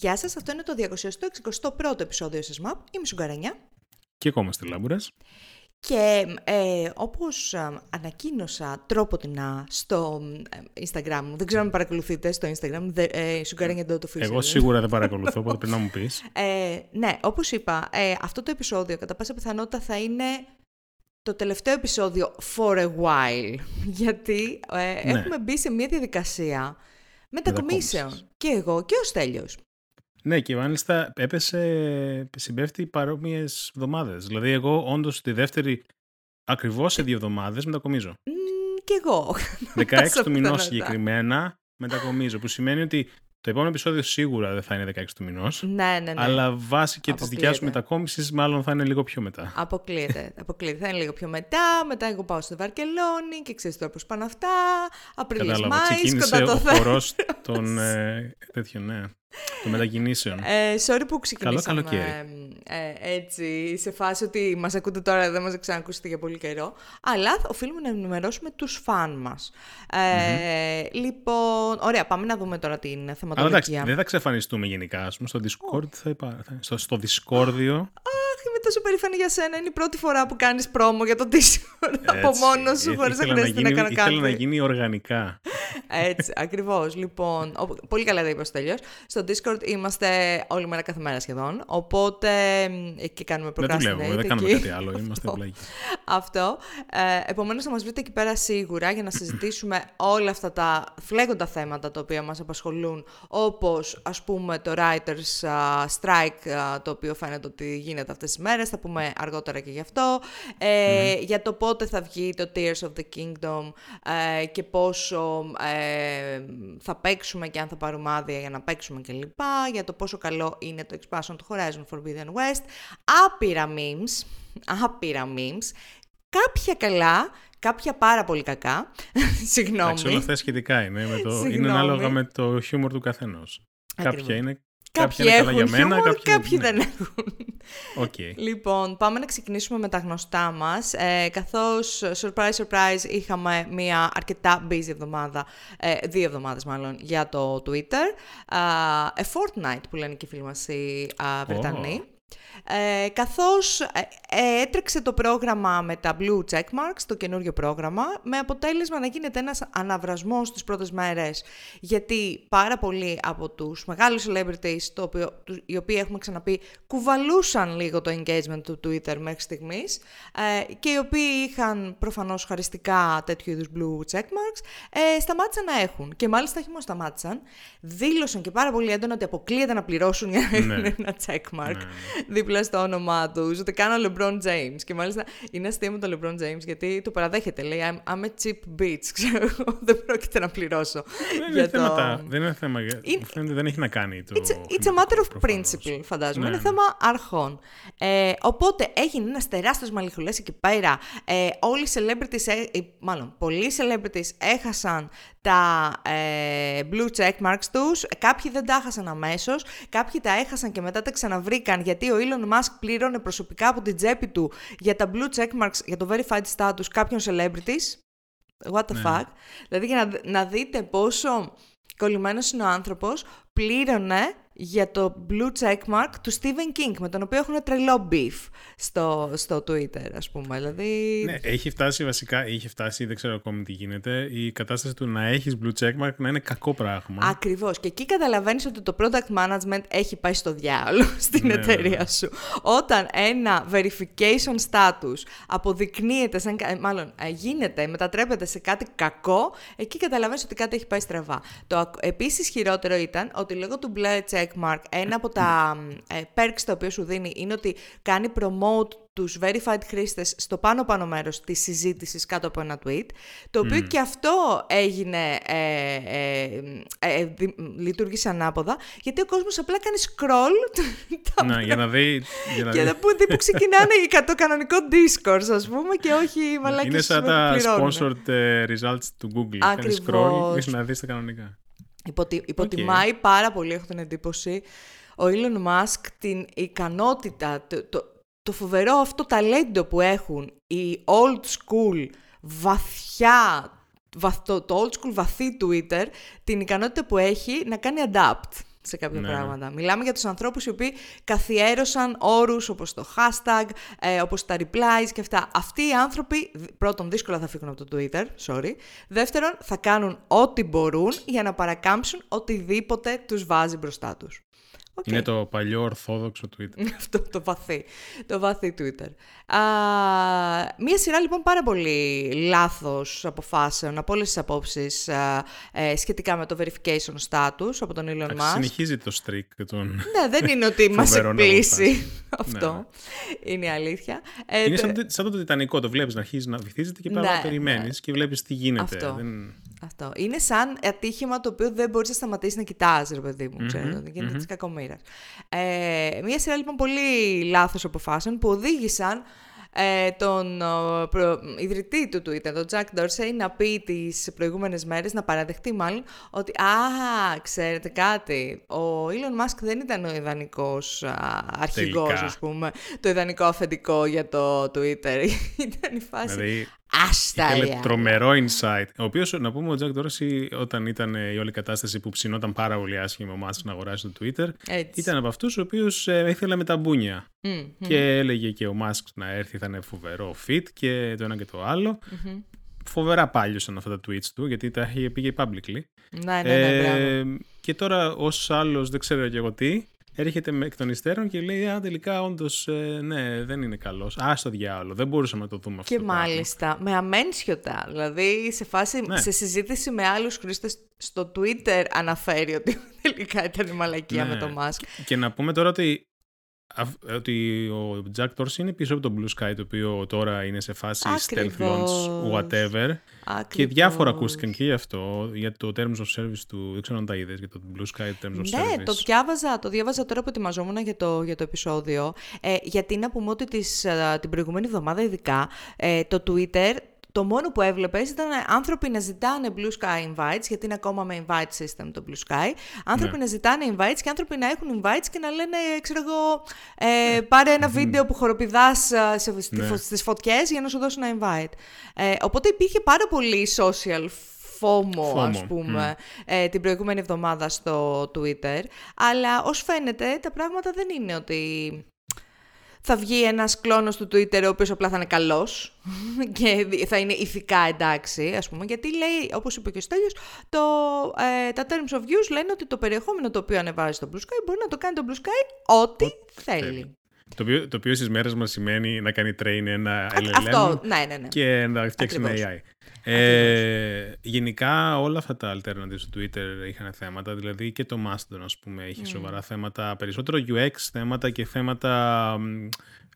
Γεια σας, αυτό είναι το 261ο επεισόδιο σας ΜΑΠ. Είμαι η Σουγκαρανιά. Και ακόμα στη Λάμπουρας. Και ε, όπως ε, ανακοίνωσα τρόποτινα στο ε, Instagram μου, δεν ξέρω αν με παρακολουθείτε στο Instagram, ε, Σουγκαρανιά το official. Εγώ σίγουρα δεν παρακολουθώ, οπότε πρέπει να μου πεις. Ε, ναι, όπως είπα, ε, αυτό το επεισόδιο κατά πάσα πιθανότητα θα είναι το τελευταίο επεισόδιο for a while, γιατί ε, Ναι. έχουμε μπει σε μια διαδικασία μετακομίσεων. Μετακόμισης. Και εγώ και ο Στέλιος. Ναι, και μάλιστα έπεσε, συμπέφτει παρόμοιες εβδομάδες. Δηλαδή, εγώ όντως τη δεύτερη, ακριβώς σε δύο εβδομάδες, μετακομίζω. Μ, και εγώ. 16 Πάσα του μηνός πιθανότητα. συγκεκριμένα μετακομίζω. Που σημαίνει ότι το επόμενο επεισόδιο σίγουρα δεν θα είναι 16 του μηνός. ναι, ναι, ναι. Αλλά βάσει και της δικιάς σου Αποκλείεται. μετακόμισης, μάλλον θα είναι λίγο πιο μετά. Αποκλείεται. Αποκλείεται. Θα είναι λίγο πιο μετά. Μετά εγώ πάω στη Βαρκελόνη και ξέρεις τώρα πώς πάνε αυτά. Απρίλιο Κατάλαβα. Μάης, Ξεκίνησε κοντά το ο θέμα. χορός των. Ε, τέτοιων, ναι. Των μετακινήσεων. Ε, sorry που ξεκινήσαμε καλοκαίρι. ε, έτσι, σε φάση ότι μας ακούτε τώρα, δεν μας ξανακούσετε για πολύ καιρό. Αλλά θα- οφείλουμε να ενημερώσουμε τους φαν μας. Ε, Λοιπόν, ωραία, πάμε να δούμε τώρα την Αλλά εντάξει, θεματολογία. δεν θα εξαφανιστούμε γενικά. Ας πούμε, στο Discord θα υπάρχει. Στο, στο Discordio. Αχ, είμαι τόσο περήφανη για σένα. Είναι η πρώτη φορά που κάνεις πρόμο για το Discord από έτσι, μόνος σου, ήθελα χωρίς να να χρειάζεται να γίνει- κάνω κάτι. Ήθελα να γίνει οργανικά. Έτσι, ακριβώς. Λοιπόν, ο- πολύ καλά τα είπες ο Στέλιος. Στο Discord είμαστε όλη μέρα κάθε μέρα σχεδόν. Οπότε μ, και κάνουμε δεν δουλεύουμε, procrastinate δεν κάνουμε εκεί. κάτι άλλο. Είμαστε πλάγοι. Αυτό. Ε, Επομένως, θα μας βρείτε εκεί πέρα σίγουρα για να συζητήσουμε όλα αυτά τα φλέγοντα θέματα τα οποία μας απασχολούν, όπως ας πούμε το Writers α, Strike, α, το οποίο φαίνεται ότι γίνεται αυτές τι μέρες. Θα πούμε αργότερα και γι' αυτό. Ε, Για το πότε θα βγει το Tears of the Kingdom ε, και πόσο ε, θα παίξουμε και αν θα πάρουμε άδεια για να παίξουμε κλπ. Για το πόσο καλό είναι το expansion του Horizon Forbidden West. Άπειρα memes. Άπειρα memes. Κάποια καλά, κάποια πάρα πολύ κακά. Συγγνώμη. Εντάξει, όλα αυτά σχετικά είναι. Με το, είναι Συγγνώμη. ανάλογα με το χιούμορ του καθενός. Ακριβώς. Κάποια είναι. Κάποιοι Κάποια είναι καλά έχουν για μένα, χιούμορ, κάποιοι κάποιοι δεν- δεν έχουν. Οκ. Λοιπόν, πάμε να ξεκινήσουμε με τα γνωστά μας. Ε, καθώς, surprise, surprise, είχαμε μια αρκετά busy εβδομάδα, ε, δύο εβδομάδες μάλλον, για το Twitter. Α, a fortnight που λένε και οι φίλοι μας οι α, Βρετανοί. Ε, καθώς ε, ε, έτρεξε το πρόγραμμα με τα blue checkmarks, το καινούριο πρόγραμμα, με αποτέλεσμα να γίνεται ένας αναβρασμός τις πρώτες μέρες, γιατί πάρα πολλοί από τους μεγάλους celebrities, το οποίο, τους- οι οποίοι έχουμε ξαναπεί, κουβαλούσαν λίγο το engagement του Twitter μέχρι στιγμής ε, και οι οποίοι είχαν προφανώς χαριστικά τέτοιου είδους blue checkmarks, ε, σταμάτησαν να έχουν. Και μάλιστα όχι μόνο σταμάτησαν, δήλωσαν και πάρα πολύ έντονα ότι αποκλείεται να πληρώσουν για να Ναι. έχουν ένα checkmark Ναι, δίπλα στο όνομά τους, ούτε καν ο LeBron James. Και μάλιστα είναι αστείο με τον LeBron James γιατί το παραδέχεται. Λέει I'm, I'm a cheap bitch. Ξέρω εγώ, δεν πρόκειται να πληρώσω. Δεν για είναι, το... θέματα, δεν είναι θέμα. για- Είναι- μου φαίνεται δεν έχει να κάνει το. It's a, it's a χρηματικό, matter of προφανώς. principle, φαντάζομαι. Ναι, είναι ναι. θέμα αρχών. Ε, οπότε έγινε ένας τεράστιος μαλλιχουλέ εκεί πέρα. Ε, όλοι οι celebrities, ε, ε, μάλλον πολλοί celebrities έχασαν τα ε, blue check marks τους. Κάποιοι δεν τα έχασαν αμέσως. Κάποιοι τα έχασαν και μετά τα ξαναβρήκαν γιατί ο Elon Musk πλήρωνε προσωπικά από την τσέπη του για τα blue check marks, για το verified status κάποιων celebrities; What the Ναι. fuck; Δηλαδή για να, να δείτε πόσο κολλημένος είναι ο άνθρωπος, πλήρωνε για το blue checkmark του Stephen King, με τον οποίο έχουν τρελό beef στο, στο Twitter, ας πούμε. Δηλαδή... Ναι, έχει φτάσει βασικά, είχε φτάσει, δεν ξέρω ακόμη τι γίνεται, η κατάσταση του να έχεις blue checkmark να είναι κακό πράγμα. Ακριβώς. Και εκεί καταλαβαίνεις ότι το product management έχει πάει στο διάολο στην Ναι, εταιρεία βέβαια. σου. Όταν ένα verification status αποδεικνύεται, σαν, κα- ε, μάλλον ε, γίνεται, μετατρέπεται σε κάτι κακό, εκεί καταλαβαίνεις ότι κάτι έχει πάει στραβά. Το ακ- επίσης χειρότερο ήταν ότι λόγω του blue checkmark, ένα από τα ε, perks τα οποία σου δίνει είναι ότι κάνει promote τους verified χρήστες στο πάνω-πάνω μέρος της συζήτησης κάτω από ένα tweet, το οποίο και αυτό έγινε, ε, ε, ε, δι- λειτουργήσε ανάποδα, γιατί ο κόσμος απλά κάνει scroll τα Ναι, για να δει. Για να και δει. να πούν που ξεκινάνε η- το κανονικό discourse, ας πούμε, και όχι οι μαλάκες είναι σαν που τα πληρώνουν. sponsored ε, results του Google. Κάνεις Ακριβώς. scroll για να δεις τα κανονικά. Υποτι, υποτιμάει πάρα πολύ, έχω την εντύπωση, ο Elon Musk την ικανότητα, το, το, το φοβερό αυτό ταλέντο που έχουν οι old school βαθιά, βαθ, το, το old school βαθύ Twitter, την ικανότητα που έχει να κάνει adapt σε κάποια Ναι, ναι. πράγματα. Μιλάμε για τους ανθρώπους οι οποίοι καθιέρωσαν όρους όπως το hashtag, ε, όπως τα replies και αυτά. Αυτοί οι άνθρωποι, δ- πρώτον, δύσκολα θα φύγουν από το Twitter, sorry. Δεύτερον, θα κάνουν ό,τι μπορούν για να παρακάμψουν οτιδήποτε τους βάζει μπροστά τους. Οκ. Είναι το παλιό ορθόδοξο Twitter. Αυτό το βαθύ, το βαθύ Twitter. Α, μία σειρά λοιπόν πάρα πολύ λάθος αποφάσεων από όλες τις απόψεις α, ε, σχετικά με το verification status από τον Elon Εντάξει, Musk. Συνεχίζει το streak των... Ναι, δεν είναι ότι μας Φοβερών εκπλήσει αυτό. Είναι η αλήθεια. Ε, Είναι το- σαν, το- σαν το Τιτανικό, το βλέπεις να αρχίζεις να βυθίζεται και πάρα Ναι, να περιμένεις και βλέπεις τι γίνεται. Αυτό. Δεν... Αυτό. Είναι σαν ατύχημα το οποίο δεν μπορείς να σταματήσεις να κοιτάζει, ρε παιδί μου. Ξέρετε, ότι γίνεται της κακομοίρας. Ε, μία σειρά λοιπόν πολύ λάθος αποφάσεων που οδήγησαν ε, τον ο, προ- ιδρυτή του Twitter, τον Jack Dorsey, να πει τις προηγούμενες μέρες, να παραδεχτεί μάλλον, ότι «Α, ξέρετε κάτι, ο Elon Musk δεν ήταν ο ιδανικός α, αρχηγός, Τελικά. ας πούμε, το ιδανικό αφεντικό για το Twitter». ήταν η φάση Δηλαδή, «Άστα, Ήθελε ρε, τρομερό insight. Ο οποίος, να πούμε, ο Τζακ Ντόρση, όταν ήταν ε, η όλη κατάσταση που ψινόταν πάρα πολύ άσχημα ο Μάσκ να αγοράσει το Twitter, Έτσι. ήταν από αυτούς ο οποίου ε, ήθελε με τα μπούνια. Μμ, μμ. Και έλεγε και ο Μάσκ να έρθει, θα είναι φοβερό fit και το ένα και το άλλο. Φοβερά πάλιωσαν αυτά τα tweets του, γιατί τα είχε πήγε publicly. Ναι, ναι, ναι, μπράβο. Ε, και τώρα ως άλλος, δεν ξέρω και εγώ τι, έρχεται με εκ των υστέρων και λέει: Α, τελικά όντως, ναι, δεν είναι καλός. Α, στο διάολο. Δεν μπορούσαμε να το δούμε αυτό. Και το πράγμα». μάλιστα με αμένσιωτα. Δηλαδή σε φάση, Ναι. σε συζήτηση με άλλους χρήστες στο Twitter αναφέρει ότι τελικά ήταν η μαλακία Ναι. με το Musk. Και να πούμε τώρα ότι, αυ- ότι ο Jack Dorsey είναι πίσω από το Blue Sky, το οποίο τώρα είναι σε φάση stealth Ακριβώς. launch, whatever. Και Ακριβώς. διάφορα ακούστηκαν και γι' αυτό, για το Terms of Service του, δεν ξέρω αν τα είδες, για το Blue Sky Terms of Service. Ναι, το διάβαζα, το διάβαζα τώρα που ετοιμαζόμουν για το, για το επεισόδιο. Ε, γιατί να πούμε ότι τις, α, την προηγούμενη εβδομάδα ειδικά ε, το Twitter το μόνο που έβλεπες ήταν άνθρωποι να ζητάνε Blue Sky invites, γιατί είναι ακόμα με invite system το Blue Sky. Άνθρωποι Ναι. να ζητάνε invites και άνθρωποι να έχουν invites και να λένε, ξέρω εγώ, ε, πάρε ένα βίντεο που χοροπηδάς α, σε, στη, Ναι. φω- στις φωτιές για να σου δώσω ένα invite. Ε, οπότε υπήρχε πάρα πολύ social FOMO, ας FOMO, πούμε, ε, την προηγούμενη εβδομάδα στο Twitter. Αλλά ως φαίνεται τα πράγματα δεν είναι ότι θα βγει ένας κλόνος του Twitter ο οποίος απλά θα είναι καλός και θα είναι ηθικά εντάξει, ας πούμε, γιατί λέει, όπως είπε και ο Στέλιος, το, ε, τα terms of use λένε ότι το περιεχόμενο το οποίο ανεβάζει στο Blue Sky μπορεί να το κάνει το Blue Sky ό,τι θέλει. Το οποίο, το οποίο στις μέρες μας σημαίνει να κάνει train ένα LLM Αυτό, ναι, ναι, ναι. και να φτιάξει ένα Ακριβώς. AI. Ε, γενικά όλα αυτά τα alternatives του Twitter είχαν θέματα, δηλαδή και το Mastodon ας πούμε είχε σοβαρά θέματα, περισσότερο UX θέματα και θέματα μ,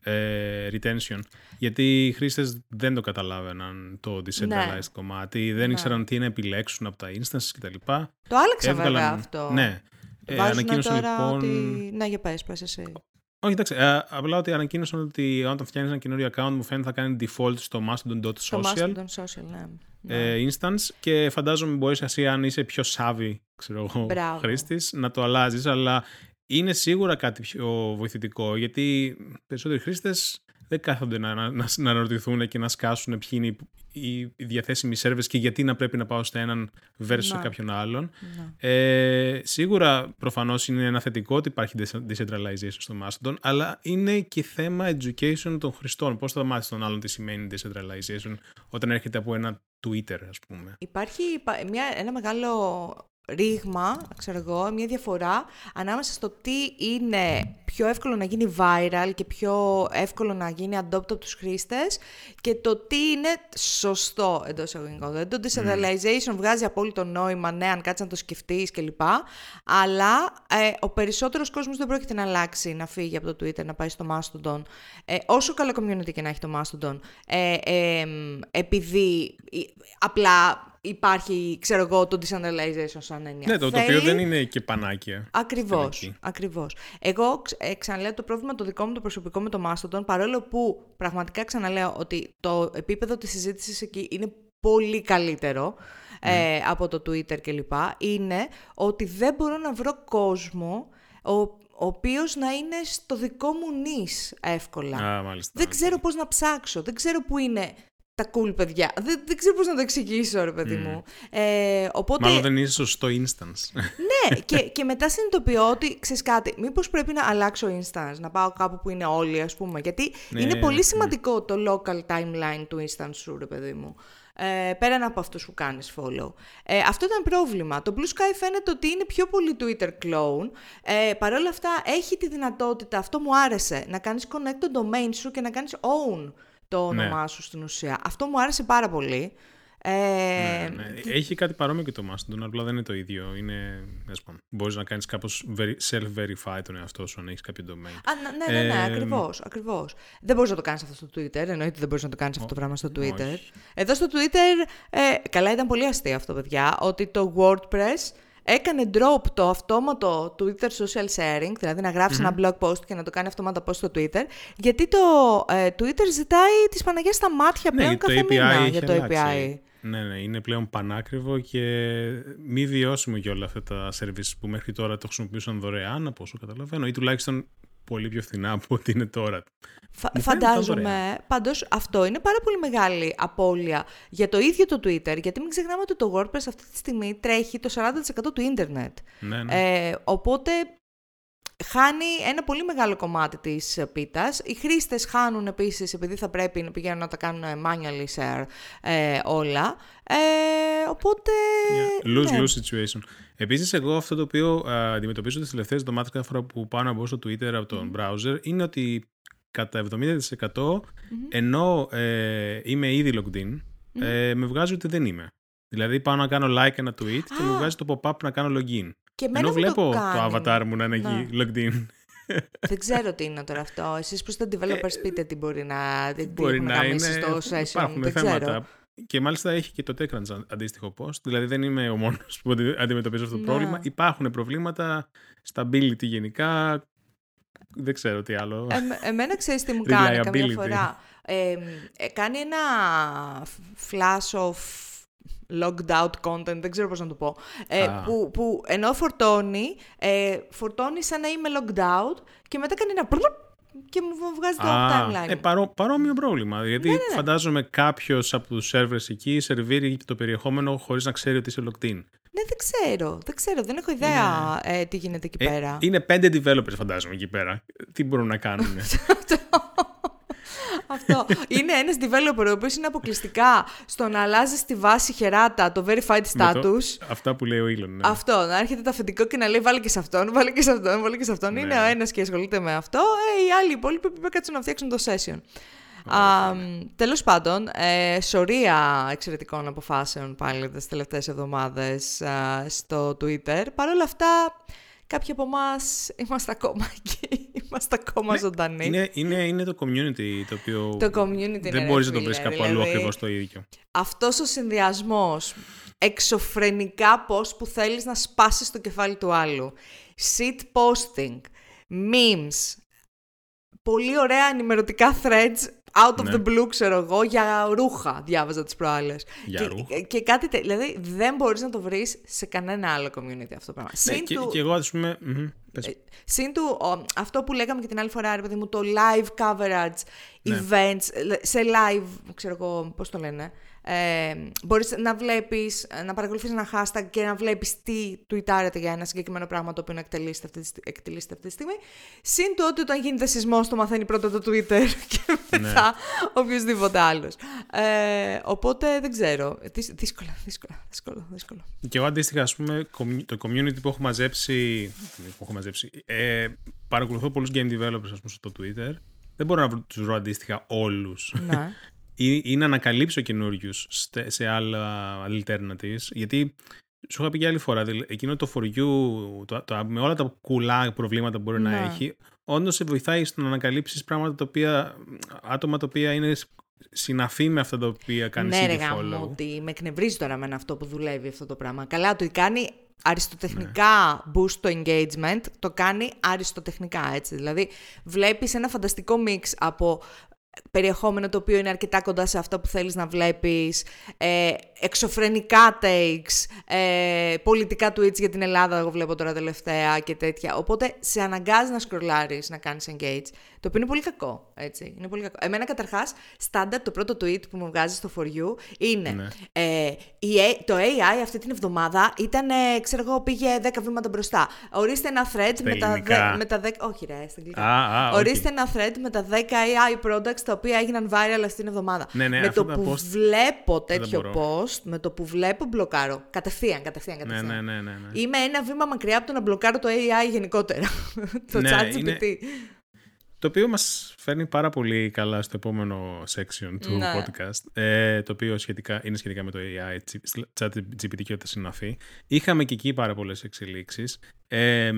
ε, retention. Γιατί οι χρήστες δεν το καταλάβαιναν το decentralized Ναι. κομμάτι, δεν ήξεραν τι να επιλέξουν από τα instances κτλ. Το άλλαξα βέβαια αυτό. Ναι. Ε, Βάζουν ανακοίνωσαν τώρα λοιπόν... ότι... Ναι, για πες, πες εσύ. Όχι, εντάξει. ε, απλά ότι ανακοίνωσαν ότι όταν φτιάχνεις ένα καινούριο account, μου φαίνεται θα κάνει default στο mastodon.social Στο Mastodon Social, ναι. ε, instance και φαντάζομαι μπορείς εσύ αν είσαι πιο savvy, ξέρω εγώ, Μπράβο. χρήστης, να το αλλάζεις, αλλά είναι σίγουρα κάτι πιο βοηθητικό, γιατί περισσότεροι χρήστες δεν κάθονται να, να, να, να αναρωτηθούν και να σκάσουν ποιοι είναι οι, οι, οι διαθέσιμοι servers και γιατί να πρέπει να πάω στο έναν versus Ναι. κάποιον άλλον. Ναι. Ε, σίγουρα προφανώς είναι ένα θετικό ότι υπάρχει decentralization στο Mastodon, αλλά είναι και θέμα education των χρηστών. Πώς θα μάθεις τον άλλον τι σημαίνει decentralization όταν έρχεται από ένα Twitter, ας πούμε. Υπάρχει πα- μια, ένα μεγάλο ρήγμα, ξέρω εγώ, μια διαφορά ανάμεσα στο τι είναι πιο εύκολο να γίνει viral και πιο εύκολο να γίνει adopt από τους χρήστες και το τι είναι σωστό εντός εισαγωγικών. Δηλαδή το decentralization βγάζει απόλυτο νόημα, ναι, αν κάτσεις να το σκεφτείς κλπ. Αλλά ε, ο περισσότερος κόσμος δεν πρόκειται να αλλάξει, να φύγει από το Twitter, να πάει στο Mastodon. Ε, όσο καλό community και να έχει το Mastodon. Ε, ε, μ, επειδή ε, απλά υπάρχει, ξέρω εγώ, το decentralization σαν έννοια. Ναι, το, το οποίο δεν είναι και πανάκια. Ακριβώς, στην αρχή. ακριβώς. Εγώ ξ- ε, ξαναλέω το πρόβλημα το δικό μου το προσωπικό με το Mastodon, παρόλο που πραγματικά ξαναλέω ότι το επίπεδο της συζήτησης εκεί είναι πολύ καλύτερο ε, από το Twitter κλπ. Είναι ότι δεν μπορώ να βρω κόσμο ο, ο οποίος να είναι στο δικό μου νης εύκολα. Α, μάλιστα. Δεν ξέρω πώς να ψάξω, δεν ξέρω πού είναι τα cool παιδιά. Δεν, δεν ξέρω πώς να το εξηγήσω, ρε παιδί μου. Ε, οπότε... Μάλλον δεν είσαι στο instance. ναι, και, και μετά συνειδητοποιώ ότι, ξέρεις κάτι, μήπως πρέπει να αλλάξω instance, να πάω κάπου που είναι όλοι, ας πούμε. Γιατί Ναι, είναι πολύ ναι. σημαντικό το local timeline του instance σου, ρε παιδί μου. Ε, πέραν από αυτούς που κάνεις follow. Ε, αυτό ήταν πρόβλημα. Το Blue Sky φαίνεται ότι είναι πιο πολύ Twitter clone. Ε, Παρ' όλα αυτά έχει τη δυνατότητα, αυτό μου άρεσε, να κάνεις connect το domain σου και να κάνεις own το όνομά Ναι. σου στην ουσία. Αυτό μου άρεσε πάρα πολύ. Ε, Ναι, ναι. Έχει κάτι παρόμοιο και το Mastodon, απλά δεν είναι το ίδιο. Είναι, μπορείς να κάνεις κάπως veri- self-verify τον εαυτό σου αν έχεις κάποιο domain. Α, ναι, ναι, ναι, ναι Ε, ακριβώς, ακριβώς. Δεν μπορείς να το κάνεις αυτό στο Twitter, εννοείται δεν μπορείς να το κάνεις αυτό το πράγμα στο Twitter. όχι. Εδώ στο Twitter, ε, καλά ήταν πολύ αστείο αυτό, παιδιά, ότι το WordPress έκανε drop το αυτόματο Twitter social sharing, δηλαδή να γραφεις ένα blog post και να το κάνει αυτόματα post στο Twitter, γιατί το ε, Twitter ζητάει τις Παναγιές στα μάτια πλέον γιατί κάθε μήνα έχει για το αλλάξει. API. Ναι, ναι, είναι πλέον πανάκριβο και μη βιώσιμο για όλα αυτά τα services που μέχρι τώρα το χρησιμοποιούσαν δωρεάν, από όσο καταλαβαίνω, ή τουλάχιστον πολύ πιο φθηνά από ό,τι είναι τώρα. Φα- Μου φαίνεται φαντάζομαι, πάντως αυτό είναι πάρα πολύ μεγάλη απώλεια για το ίδιο το Twitter, γιατί μην ξεχνάμε ότι το WordPress αυτή τη στιγμή τρέχει το 40% του ίντερνετ. Ναι, ναι. Ε, οπότε χάνει ένα πολύ μεγάλο κομμάτι της ε, πίτας. Οι χρήστες χάνουν επίσης επειδή θα πρέπει να πηγαίνουν να τα κάνουν manually share ε, όλα. Ε, οπότε... Yeah. ναι. Lose-lose situation. Επίσης, εγώ αυτό το οποίο α, αντιμετωπίζω τις τελευταίες εβδομάδες κάθε φορά που πάω να μπω στο Twitter από τον browser είναι ότι κατά 70% ενώ ε, είμαι ήδη logged in, ε, με βγάζει ότι δεν είμαι. Δηλαδή πάω να κάνω like ένα tweet και με Α. βγάζει το pop-up να κάνω login. Και εμένα Ενώ μου βλέπω το, το, κάνει. avatar μου να είναι Ναι. εκεί logged in. Δεν ξέρω τι είναι τώρα αυτό. Εσείς που είστε developers πείτε τι μπορεί να, τι Ε, Μπορεί έχουμε να γαμίσει είναι. στο session. Υπάρχουν δεν θέματα. ξέρω. Και μάλιστα έχει και το TechCrunch αν- αντίστοιχο post. Δηλαδή δεν είμαι ο μόνος που αντι- αντιμετωπίζω αυτό το Ναι. πρόβλημα. Υπάρχουν προβλήματα, stability γενικά. Δεν ξέρω τι άλλο. Ε, εμένα ξέρεις τι μου κάνει καμιά Reliability. φορά. Ε, ε, κάνει ένα flash of logged out content, δεν ξέρω πώς να το πω, ε, Α. που, που ενώ φορτώνει, ε, φορτώνει σαν να είμαι logged out και μετά κάνει ένα πρλουπ και μου βγάζει το Α, timeline. ε, παρό, παρόμοιο πρόβλημα. Γιατί φαντάζομαι κάποιος από τους servers εκεί σερβίρει το περιεχόμενο χωρίς να ξέρει ότι είσαι logged in. Ναι, δεν ξέρω, δεν ξέρω, δεν έχω ιδέα ε, τι γίνεται εκεί Ε, πέρα. είναι πέντε developers, φαντάζομαι, εκεί πέρα. Τι μπορούν να κάνουν; Αυτό. είναι ένας developer ο οποίος είναι αποκλειστικά στο να αλλάζει στη βάση χεράτα το verified Με status. το- αυτά που λέει ο Elon. Ναι. Αυτό, να έρχεται το αφεντικό και να λέει βάλε και σε αυτόν, βάλε και σε αυτόν, βάλε και σε αυτόν. Ναι. Είναι ο ένας και ασχολείται με αυτό. Ε, οι άλλοι υπόλοιποι πρέπει να κάτσουν να φτιάξουν το session. Α, τέλος πάντων, ε, σωρία εξαιρετικών αποφάσεων πάλι τις τελευταίες εβδομάδες α, στο Twitter. Παρ' όλα αυτά, κάποιοι από εμάς είμαστε ακόμα εκεί, είμαστε ακόμα ζωντανοί. Είναι, είναι, είναι το community το οποίο Το community είναι, δεν ρε μπορείς να το φίλε, βρεις κάπου αλλού δηλαδή- ακριβώς το ίδιο. αυτός ο συνδυασμός εξωφρενικά πώς που θέλεις να σπάσεις το κεφάλι του άλλου. Shit posting, memes, πολύ ωραία ενημερωτικά threads out of Ναι. the blue, ξέρω εγώ, για ρούχα, διάβαζα τις προάλλες. Για και, ρούχα. Και κάτι τε- δηλαδή δεν μπορείς να το βρεις σε κανένα άλλο community αυτό το πράγμα. Ναι, Συν και, του- και εγώ, ας πούμε... μμμ, πες. ε, Συν του, ο, αυτό που λέγαμε και την άλλη φορά, ρε παιδί μου, το live coverage, Ναι. events, ε, σε live, ξέρω εγώ, πώς το λένε, ε, μπορείς να βλέπεις, ε, να παρακολουθείς ένα hashtag και να βλέπεις τι τουιτάρεται για ένα συγκεκριμένο πράγμα το οποίο εκτελείστε αυτή, τη στι- εκτελείστε αυτή τη στιγμή. Συν του ότι όταν γίνεται σεισμός το μαθαίνει πρώτα το Twitter και Ναι. μετά οποιοδήποτε άλλος. Ε, οπότε δεν ξέρω. Δυσ- Δύσκολα, δύσκολα, δύσκολο, δύσκολο. Και εγώ αντίστοιχα, ας πούμε, commu- το community που έχω μαζέψει, που έχω μαζέψει ε, παρακολουθώ πολλούς game developers, ας πούμε, στο Twitter. Δεν μπορώ να βρω- τους βρω αντίστοιχα όλους. ναι. ή, ή να ανακαλύψω καινούριους σε άλλα alternatives. Γιατί σου είχα πει και άλλη φορά, δηλα- εκείνο το for you, το, το- με όλα τα κουλά προβλήματα που μπορεί να Ναι. έχει, όντως σε βοηθάει στο να ανακαλύψεις πράγματα τα οποία, άτομα τα οποία είναι συναφή με αυτά τα οποία κάνεις Ναι, ρε ήδη γάμο, follow. ότι με εκνευρίζει τώρα με αυτό που δουλεύει αυτό το πράγμα. Καλά, το κάνει αριστοτεχνικά boost το engagement, το κάνει αριστοτεχνικά, έτσι. Δηλαδή, βλέπεις ένα φανταστικό mix από περιεχόμενο το οποίο είναι αρκετά κοντά σε αυτό που θέλεις να βλέπεις, ε, εξωφρενικά takes, ε, πολιτικά tweets για την Ελλάδα, εγώ βλέπω τώρα τελευταία και τέτοια. Οπότε σε αναγκάζει να σκρολάρεις, να κάνεις engage, το οποίο είναι πολύ κακό, έτσι. Είναι πολύ κακό. Εμένα καταρχάς, στάνταρ το πρώτο tweet που μου βγάζει στο For You είναι Ναι. ε, η, το AI αυτή την εβδομάδα ήταν, ε, ξέρω εγώ, πήγε 10 βήματα μπροστά. Ορίστε ένα thread με τα, ελληνικά. δε- με τα 10... Όχι ρε, στα αγγλικά. Α, α, οκ. Ορίστε ένα thread με τα 10 AI products τα οποία έγιναν viral αυτή την εβδομάδα. Ναι, ναι, με αυτά το τα που post βλέπω δεν τέτοιο μπορώ. post, με το που βλέπω μπλοκάρω. Κατευθείαν, κατευθείαν, Ναι, κατευθείαν. ναι, ναι, ναι. ναι. Είμαι ένα βήμα μακριά από το να μπλοκάρω το AI γενικότερα. το Ναι, chat είναι- GPT. Το οποίο μας φέρνει πάρα πολύ καλά στο επόμενο section του Ναι. podcast, ε, το οποίο σχετικά, είναι σχετικά με το AI, τσι- chat GPT και ό,τι συναφή. Είχαμε και εκεί πάρα πολλές εξελίξεις. Ε,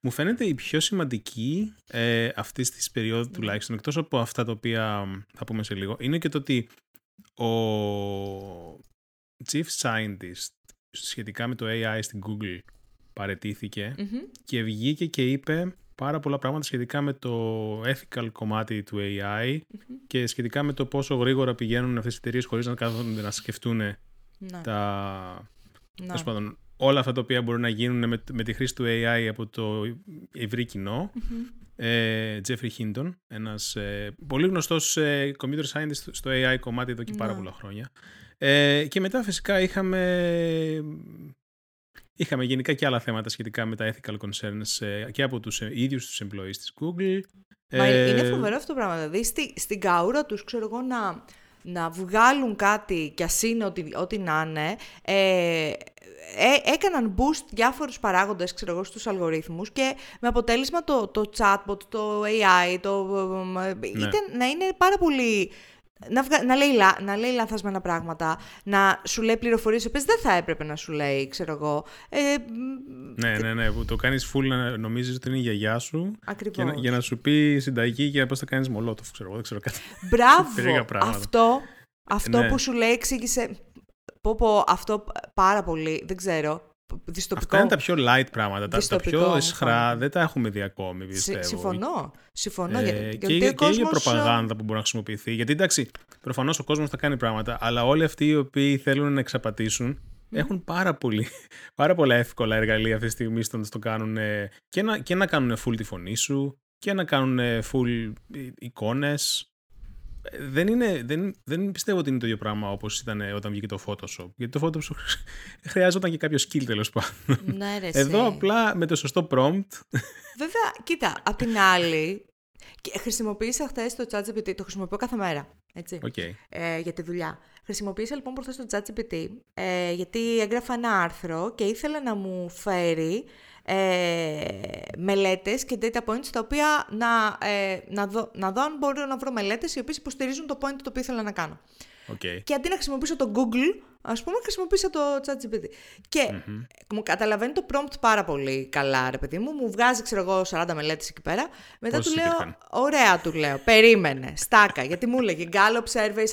μου φαίνεται η πιο σημαντική ε, αυτή της περίοδου τουλάχιστον, εκτός από αυτά τα οποία θα πούμε σε λίγο, είναι και το ότι ο chief scientist σχετικά με το AI στην Google παρετήθηκε Μμμ. και βγήκε και είπε πάρα πολλά πράγματα σχετικά με το ethical κομμάτι του AI και σχετικά με το πόσο γρήγορα πηγαίνουν αυτές οι εταιρείες χωρίς να κάθονται να σκεφτούν Ναι, τα... ναι. τέλος πάντων, όλα αυτά τα οποία μπορούν να γίνουν με, με τη χρήση του AI από το ευρύ κοινό. Ε, Jeffrey Hinton, ένας ε, πολύ γνωστός ε, computer scientist στο AI κομμάτι εδώ και πάρα Ναι. πολλά χρόνια. Ε, και μετά φυσικά είχαμε, είχαμε γενικά και άλλα θέματα σχετικά με τα ethical concerns ε, και από τους ε, ίδιους τους employees της Google. Μα Ε, είναι φοβερό αυτό το πράγμα. Δηλαδή στη, στην καούρα τους, ξέρω εγώ, να, να βγάλουν κάτι κι ας είναι ό,τι, ό,τι να είναι, ε, ε, έκαναν boost διάφορους παράγοντες, ξέρω εγώ, στους αλγορίθμους και με αποτέλεσμα το, το chatbot, το AI, το, ε, ήταν, να είναι πάρα πολύ... Να, βγα- να, λέει, λα- να λέει λανθασμένα πράγματα, να σου λέει πληροφορίες, οι οποίες δεν θα έπρεπε να σου λέει, ξέρω εγώ. Ε, μ, Ναι, ναι, ναι, που το κάνεις full να νομίζεις ότι είναι η γιαγιά σου ακριβώς. για να, για να σου πει συνταγή για πώς θα κάνεις μολότοφ, ξέρω εγώ, δεν ξέρω κάτι. Μπράβο! περίεργα πράγματα. αυτό αυτό Ναι. που σου λέει εξήγησε. Πω, πω, αυτό πάρα πολύ, δεν ξέρω. Δυστοπικό. Αυτά είναι τα πιο light πράγματα. Τα, τα Δυστοπικό πιο μου ισχρά φάνηκε. δεν τα έχουμε δει ακόμη, Συ- πιστεύω. συμφωνώ. Συμφωνώ. Ε, για- και, γιατί για- ο και για κόσμος, προπαγάνδα που μπορεί να χρησιμοποιηθεί. Γιατί εντάξει, προφανώς ο κόσμος θα κάνει πράγματα, αλλά όλοι αυτοί οι οποίοι θέλουν να εξαπατήσουν έχουν πάρα, πολύ, πάρα πολλά εύκολα εργαλεία αυτή τη στιγμή στο να το κάνουν ε, και να, και να κάνουν full τη φωνή σου και να κάνουν ε, full εικόνες. Δεν, είναι, δεν, δεν πιστεύω ότι είναι το ίδιο πράγμα όπως ήταν ε, όταν βγήκε το Photoshop. Γιατί το Photoshop χρειάζονταν και κάποιο skill τέλος πάντων. Ναι, ρε, Εδώ εσύ. απλά με το σωστό prompt. Βέβαια, κοίτα, απ' την άλλη. και χρησιμοποίησα χθες το ChatGPT, το χρησιμοποιώ κάθε μέρα. Έτσι. Οκ. ε, για τη δουλειά. Χρησιμοποίησα λοιπόν προχθές το ChatGPT ε, γιατί έγραφα ένα άρθρο και ήθελα να μου φέρει ε, μελέτες και data points τα οποία να, ε, να, δω, να δω αν μπορώ να βρω μελέτες οι οποίες υποστηρίζουν το point το οποίο ήθελα να κάνω. Οκ. Και αντί να χρησιμοποιήσω το Google, ας πούμε, χρησιμοποίησα το ChatGPT. Και μου καταλαβαίνει το prompt πάρα πολύ καλά, ρε παιδί μου. Μου βγάζει, ξέρω εγώ, 40 μελέτες εκεί πέρα. Μετά Πόσες του λέω, υπήρχαν; ωραία του λέω, περίμενε, στάκα. γιατί μου έλεγε Gallup Survey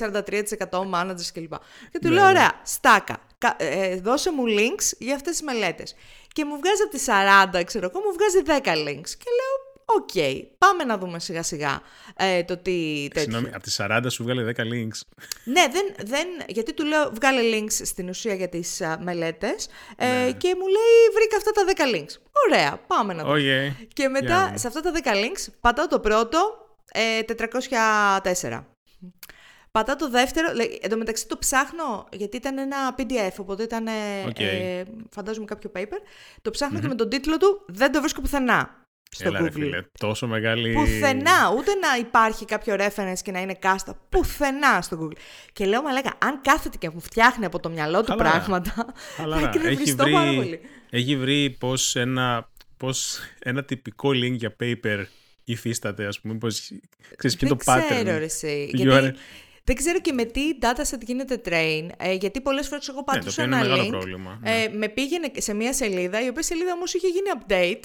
43% managers κλπ. Και του Ναι, λέω, ναι. ωραία, στάκα. Κα- ε, δώσε μου links για αυτές τις μελέτες. Και μου βγάζει από τις 40, ξέρω εγώ, μου βγάζει 10 links. Και λέω, οκ, πάμε να δούμε σιγά σιγά ε, το τι τέτοιο. Συγγνώμη, από τις 40 σου βγάλε 10 links. Ναι, δεν, δεν, γιατί του λέω βγάλε links στην ουσία για τις α, μελέτες ε, Ναι. και μου λέει βρήκα αυτά τα 10 links. Ωραία, πάμε να δούμε. Okay. Και Για να μετά δούμε. σε αυτά τα 10 links πατάω το πρώτο, ε, 404. Πατάω το δεύτερο, λέει, εν τω μεταξύ το ψάχνω γιατί ήταν ένα PDF, οπότε ήταν, ε, Οκ. ε, φαντάζομαι κάποιο paper. Το ψαχνω και με τον τίτλο του δεν το βρίσκω πουθενά στο Έλα, Google. ρε, φίλε, τόσο μεγάλη... Πουθενά, ούτε να υπάρχει κάποιο reference και να είναι κάστα. Πουθενά στο Google. Και λέω, μα λέγα, αν κάθεται και μου φτιάχνει από το μυαλό του Χαλαρά. πράγματα, θα Χαλαρά. Έχει εκνευριστώ πάρα πολύ. βρει, έχει βρει πώς ένα, πώς ένα τυπικό link για paper υφίσταται, ας πούμε, πώς ξέρεις ποιο είναι δεν το pattern. ξέρω, ρε, εσύ. You Γιατί are- δεν ξέρω και με τι dataset γίνεται train. Ε, γιατί πολλές φορές εγώ Ναι, το πατούσα οποίο είναι ένα μεγάλο link. πρόβλημα. ναι. Ε, με πήγαινε σε μια σελίδα, η οποία σελίδα όμως είχε γίνει update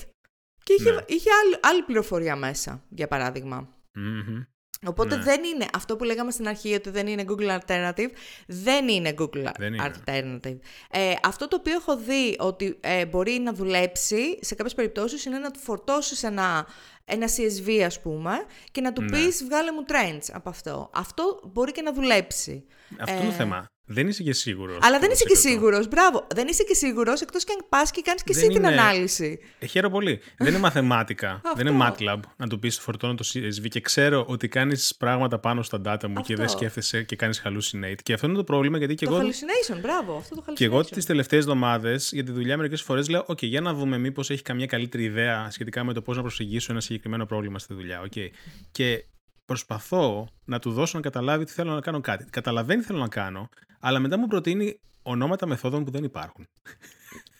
και είχε, Ναι. είχε άλλη, άλλη πληροφορία μέσα, για παράδειγμα. Μμμ. Οπότε Ναι. δεν είναι αυτό που λέγαμε στην αρχή ότι δεν είναι Google Alternative, δεν είναι Google Δεν είναι. Alternative. Ε, αυτό το οποίο έχω δει ότι ε, μπορεί να δουλέψει σε κάποιες περιπτώσεις είναι να του φορτώσεις ένα, ένα CSV ας πούμε και να του Ναι. πεις βγάλε μου trends από αυτό. Αυτό μπορεί και να δουλέψει. Αυτό είναι το θέμα. Δεν είσαι και σίγουρος. Ε, Αλλά δεν είσαι και σίγουρος, μπράβο. Δεν είσαι και σίγουρος εκτός και αν πας και κάνεις και εσύ Δεν την είναι- ανάλυση. Ε, χαίρομαι πολύ. δεν είναι μαθηματικά. δεν είναι Αυτό. MATLAB να του πεις φορτώνω το CSV και ξέρω ότι κάνεις πράγματα πάνω στα data μου και δεν Αυτό. σκέφτεσαι και κάνεις hallucinate. Και αυτό είναι το πρόβλημα γιατί και το εγώ. hallucination, μπράβο, αυτό το hallucination. Και εγώ τις τελευταίες εβδομάδες για τη δουλειά μερικές φορές λέω: OK, για να δούμε μήπως έχει καμία καλύτερη ιδέα σχετικά με το πώς να προσεγγίσω ένα συγκεκριμένο πρόβλημα στη δουλειά. Okay. Και προσπαθώ να του δώσω να καταλάβει ότι θέλω να κάνω κάτι. Καταλαβαίνει τι θέλω να κάνω, αλλά μετά μου προτείνει ονόματα μεθόδων που δεν υπάρχουν.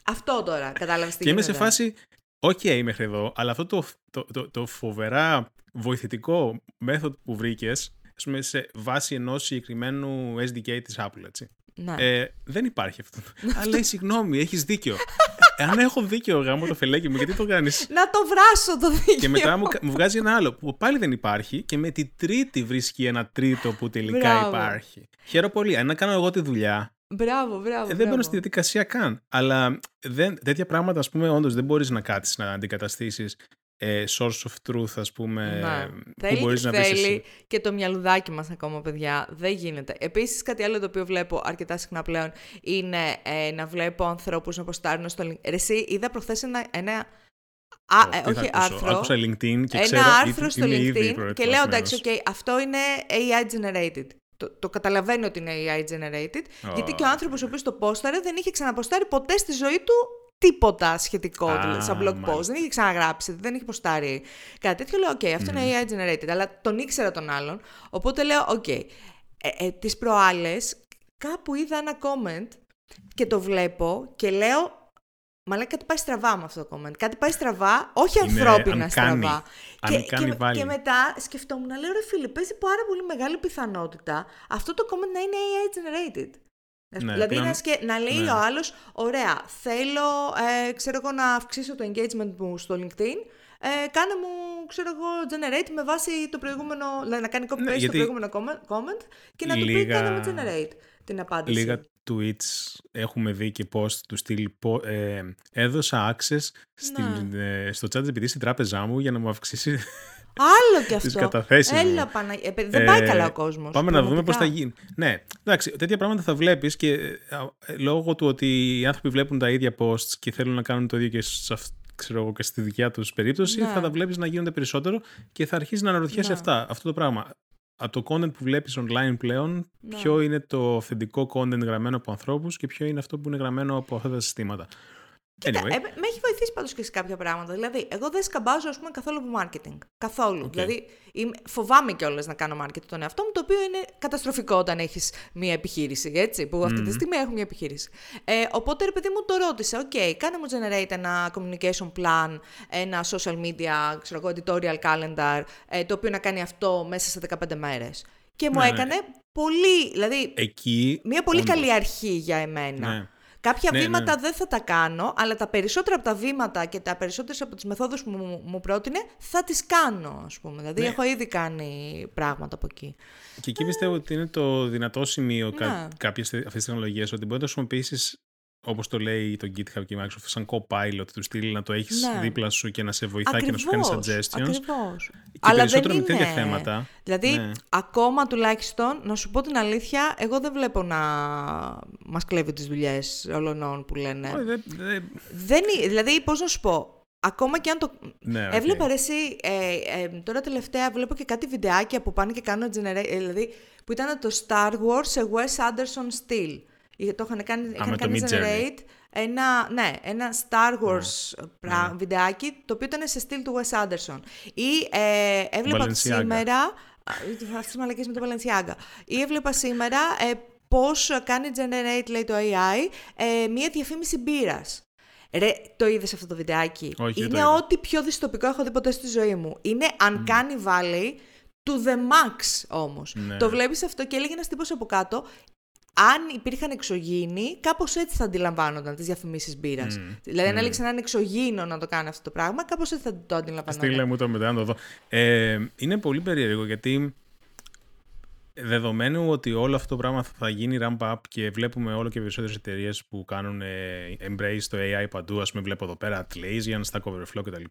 Αυτό τώρα, κατάλαβες τι Και είμαι σε γίνεται. φάση, OK μέχρι εδώ, αλλά αυτό το, το, το, το φοβερά βοηθητικό μέθοδο που βρήκες, ας πούμε, σε βάση ενός συγκεκριμένου SDK της Apple, έτσι. Ναι. Ε, δεν υπάρχει αυτό. Αλλά λέει, συγγνώμη, έχεις δίκιο. Ε, αν έχω δίκιο γάμο το φελέκι μου, γιατί το κάνεις; Να το βράσω το δίκαιο. Και μετά μου, μου βγάζει ένα άλλο που πάλι δεν υπάρχει και με τη τρίτη βρίσκει ένα τρίτο που τελικά Μπράβο. υπάρχει. Χαίρομαι πολύ. Αν να κάνω εγώ τη δουλειά, Μπράβο, μπράβο. ε, δεν μπράβο. μπαίνω στη διαδικασία καν. Αλλά δεν, τέτοια πράγματα, ας πούμε, όντως δεν μπορείς να κάτσεις να αντικαταστήσεις ε, source of truth, ας πούμε. Ναι. Που Θέλει, μπορείς να βρει. θέλει και το μυαλουδάκι μας ακόμα, παιδιά. Δεν γίνεται. Επίσης, κάτι άλλο το οποίο βλέπω αρκετά συχνά πλέον είναι ε, να βλέπω ανθρώπους να ποστάρουν στο link. Ρε, εσύ, είδα προχθές ένα... ένα... Α, ε, όχι άρθρο. Άκουσα LinkedIn και ένα ξέρω. άρθρο ή- στο είμαι ήδη LinkedIn και λέω προετοιμασμένος. εντάξει, οκ, αυτό είναι AI generated. Το, το καταλαβαίνω ότι είναι AI generated, γιατί και ο άνθρωπος ο οποίος το πόσταρε δεν είχε ξαναποστάρει ποτέ στη ζωή του τίποτα σχετικό, Α, δηλαδή, σαν blog post. μάλιστα. Δεν είχε ξαναγράψει, δεν είχε ποστάρει κάτι τέτοιο. Λέω, οκ, αυτό είναι AI generated, αλλά τον ήξερα τον άλλον. Οπότε λέω, οκ. Ε, ε, τις προάλλες κάπου είδα ένα comment και το βλέπω και λέω Μα λέει κάτι πάει στραβά με αυτό το comment. Κάτι πάει στραβά, όχι Είναι ανθρώπινα uncanny. στραβά. Και, Uncanny και, valley. και μετά σκεφτόμουν, λέω ρε φίλε, παίζει πάρα πολύ μεγάλη πιθανότητα αυτό το comment να είναι AI generated. Ναι, δηλαδή πλέον- να, σκε... να λέει ναι. ο άλλος, ωραία, θέλω, ε, ξέρω εγώ, να αυξήσω το engagement μου στο LinkedIn, ε, κάνε μου, ξέρω εγώ, generate με βάση το προηγούμενο, δηλαδή να κάνει copy-paste Ναι, το γιατί προηγούμενο comment, comment και να του πει λίγα- κάνε μου generate την απάντηση. Λίγα tweets έχουμε δει και post του στυλ πο- ε, έδωσα access στην, Ναι. ε, στο chat GPT στην τράπεζά μου για να μου αυξήσει Άλλο κι τις αυτό. καταθέσεις Έλα, μου. Παναγία. Ε, παιδί, δεν πάει Ε, καλά ο κόσμος. Πάμε να δούμε πώς θα πραγματικά. γίνει. Ναι, εντάξει, τέτοια πράγματα θα βλέπεις και ε, α, ε, λόγω του ότι οι άνθρωποι βλέπουν τα ίδια posts και θέλουν να κάνουν το ίδιο και, σε αυ- ξέρω εγώ, και στη δικιά τους περίπτωση, Ναι. θα τα βλέπεις να γίνονται περισσότερο και θα αρχίσει να αναρωτιέσαι Ναι. αυτά, αυτό το πράγμα. Από το content που βλέπεις online πλέον, Ναι. ποιο είναι το αυθεντικό content γραμμένο από ανθρώπους και ποιο είναι αυτό που είναι γραμμένο από αυτά τα συστήματα. Κοίτα, Anyway, ε, με έχει βοηθήσει πάντως και σε κάποια πράγματα. Δηλαδή, εγώ δεν σκαμπάζω ας πούμε, καθόλου από marketing. Καθόλου. Οκ. Δηλαδή, είμαι, φοβάμαι κιόλας να κάνω marketing τον εαυτό μου, το οποίο είναι καταστροφικό όταν έχεις μια επιχείρηση. Έτσι, που αυτή τη στιγμή έχω μια επιχείρηση. Ε, οπότε, ρε παιδί μου, το ρώτησα. Οκ, κάνε μου generate ένα communication plan, ένα social media, ξέρω εγώ, editorial calendar, ε, το οποίο να κάνει αυτό μέσα σε 15 μέρες. Και μου Ναι, ναι. έκανε πολύ. Δηλαδή, εκεί... μια πολύ όντως, καλή αρχή για εμένα. Ναι. Κάποια Ναι, βήματα ναι. δεν θα τα κάνω, αλλά τα περισσότερα από τα βήματα και τα περισσότερες από τις μεθόδους που μου, μου πρότεινε θα τις κάνω, ας πούμε. Δηλαδή, Ναι. έχω ήδη κάνει πράγματα από εκεί. Και εκεί πιστεύω ότι είναι το δυνατό σημείο Ναι. κα, κάποιες αυτές τις τεχνολογίες, ότι μπορεί να το χρησιμοποιήσεις όπως το λέει το GitHub και η Microsoft, σαν co-pilot του στυλ, να το έχεις Ναι. δίπλα σου και να σε βοηθάει και να σου κάνει suggestions. Ακριβώς. Και Αλλά περισσότερο δεν με τέτοια είναι- θέματα. Δηλαδή, Ναι. ακόμα τουλάχιστον, να σου πω την αλήθεια, εγώ δεν βλέπω να μας κλέβει τις δουλειές ολονών που λένε. Όχι, δεν- δεν- Δεν είναι, δηλαδή, πώς να σου πω, ακόμα και αν το... Ναι, οκ. Έβλεπα ρε εσύ, ε, ε, τώρα τελευταία βλέπω και κάτι βιντεάκια που πάνε και κάνουν generate, ε, δηλαδή που ήταν το Star Wars σε Wes Anderson style. Ε, Το είχαν κάνει, είχαν με το κάνει Midjourney. generate ένα, ναι, ένα Star Wars πρα- ναι. βιντεάκι το οποίο ήταν σε στυλ του Wes Anderson. Ή ε, έβλεπα Balenciaga. σήμερα, α, αυτές τις μαλακίες με το Balenciaga, ή έβλεπα σήμερα ε, πώς κάνει generate, λέει το AI, ε, μία διαφήμιση μπύρας. Ρε, το είδες αυτό το βιντεάκι; Όχι, δεν το είναι είδα. ό,τι πιο δυστοπικό έχω δει ποτέ στη ζωή μου. Είναι uncanny valley to the max όμως. Ναι. Το βλέπεις αυτό και έλεγε ένας τύπος από κάτω, αν υπήρχαν εξωγήινοι, κάπως έτσι θα αντιλαμβάνονταν τις διαφημίσεις μπύρας. Δηλαδή, αν έλεξε έναν εξωγήινο να το κάνει αυτό το πράγμα, κάπως έτσι θα το αντιλαμβάνονταν. Στείλε μου το μετά να το δω. Ε, είναι πολύ περίεργο γιατί δεδομένου ότι όλο αυτό το πράγμα θα γίνει ramp up και βλέπουμε όλο και περισσότερες εταιρείες που κάνουν ε, embrace το AI παντού, ας πούμε βλέπω εδώ πέρα Atlassian, Stack Overflow κτλ.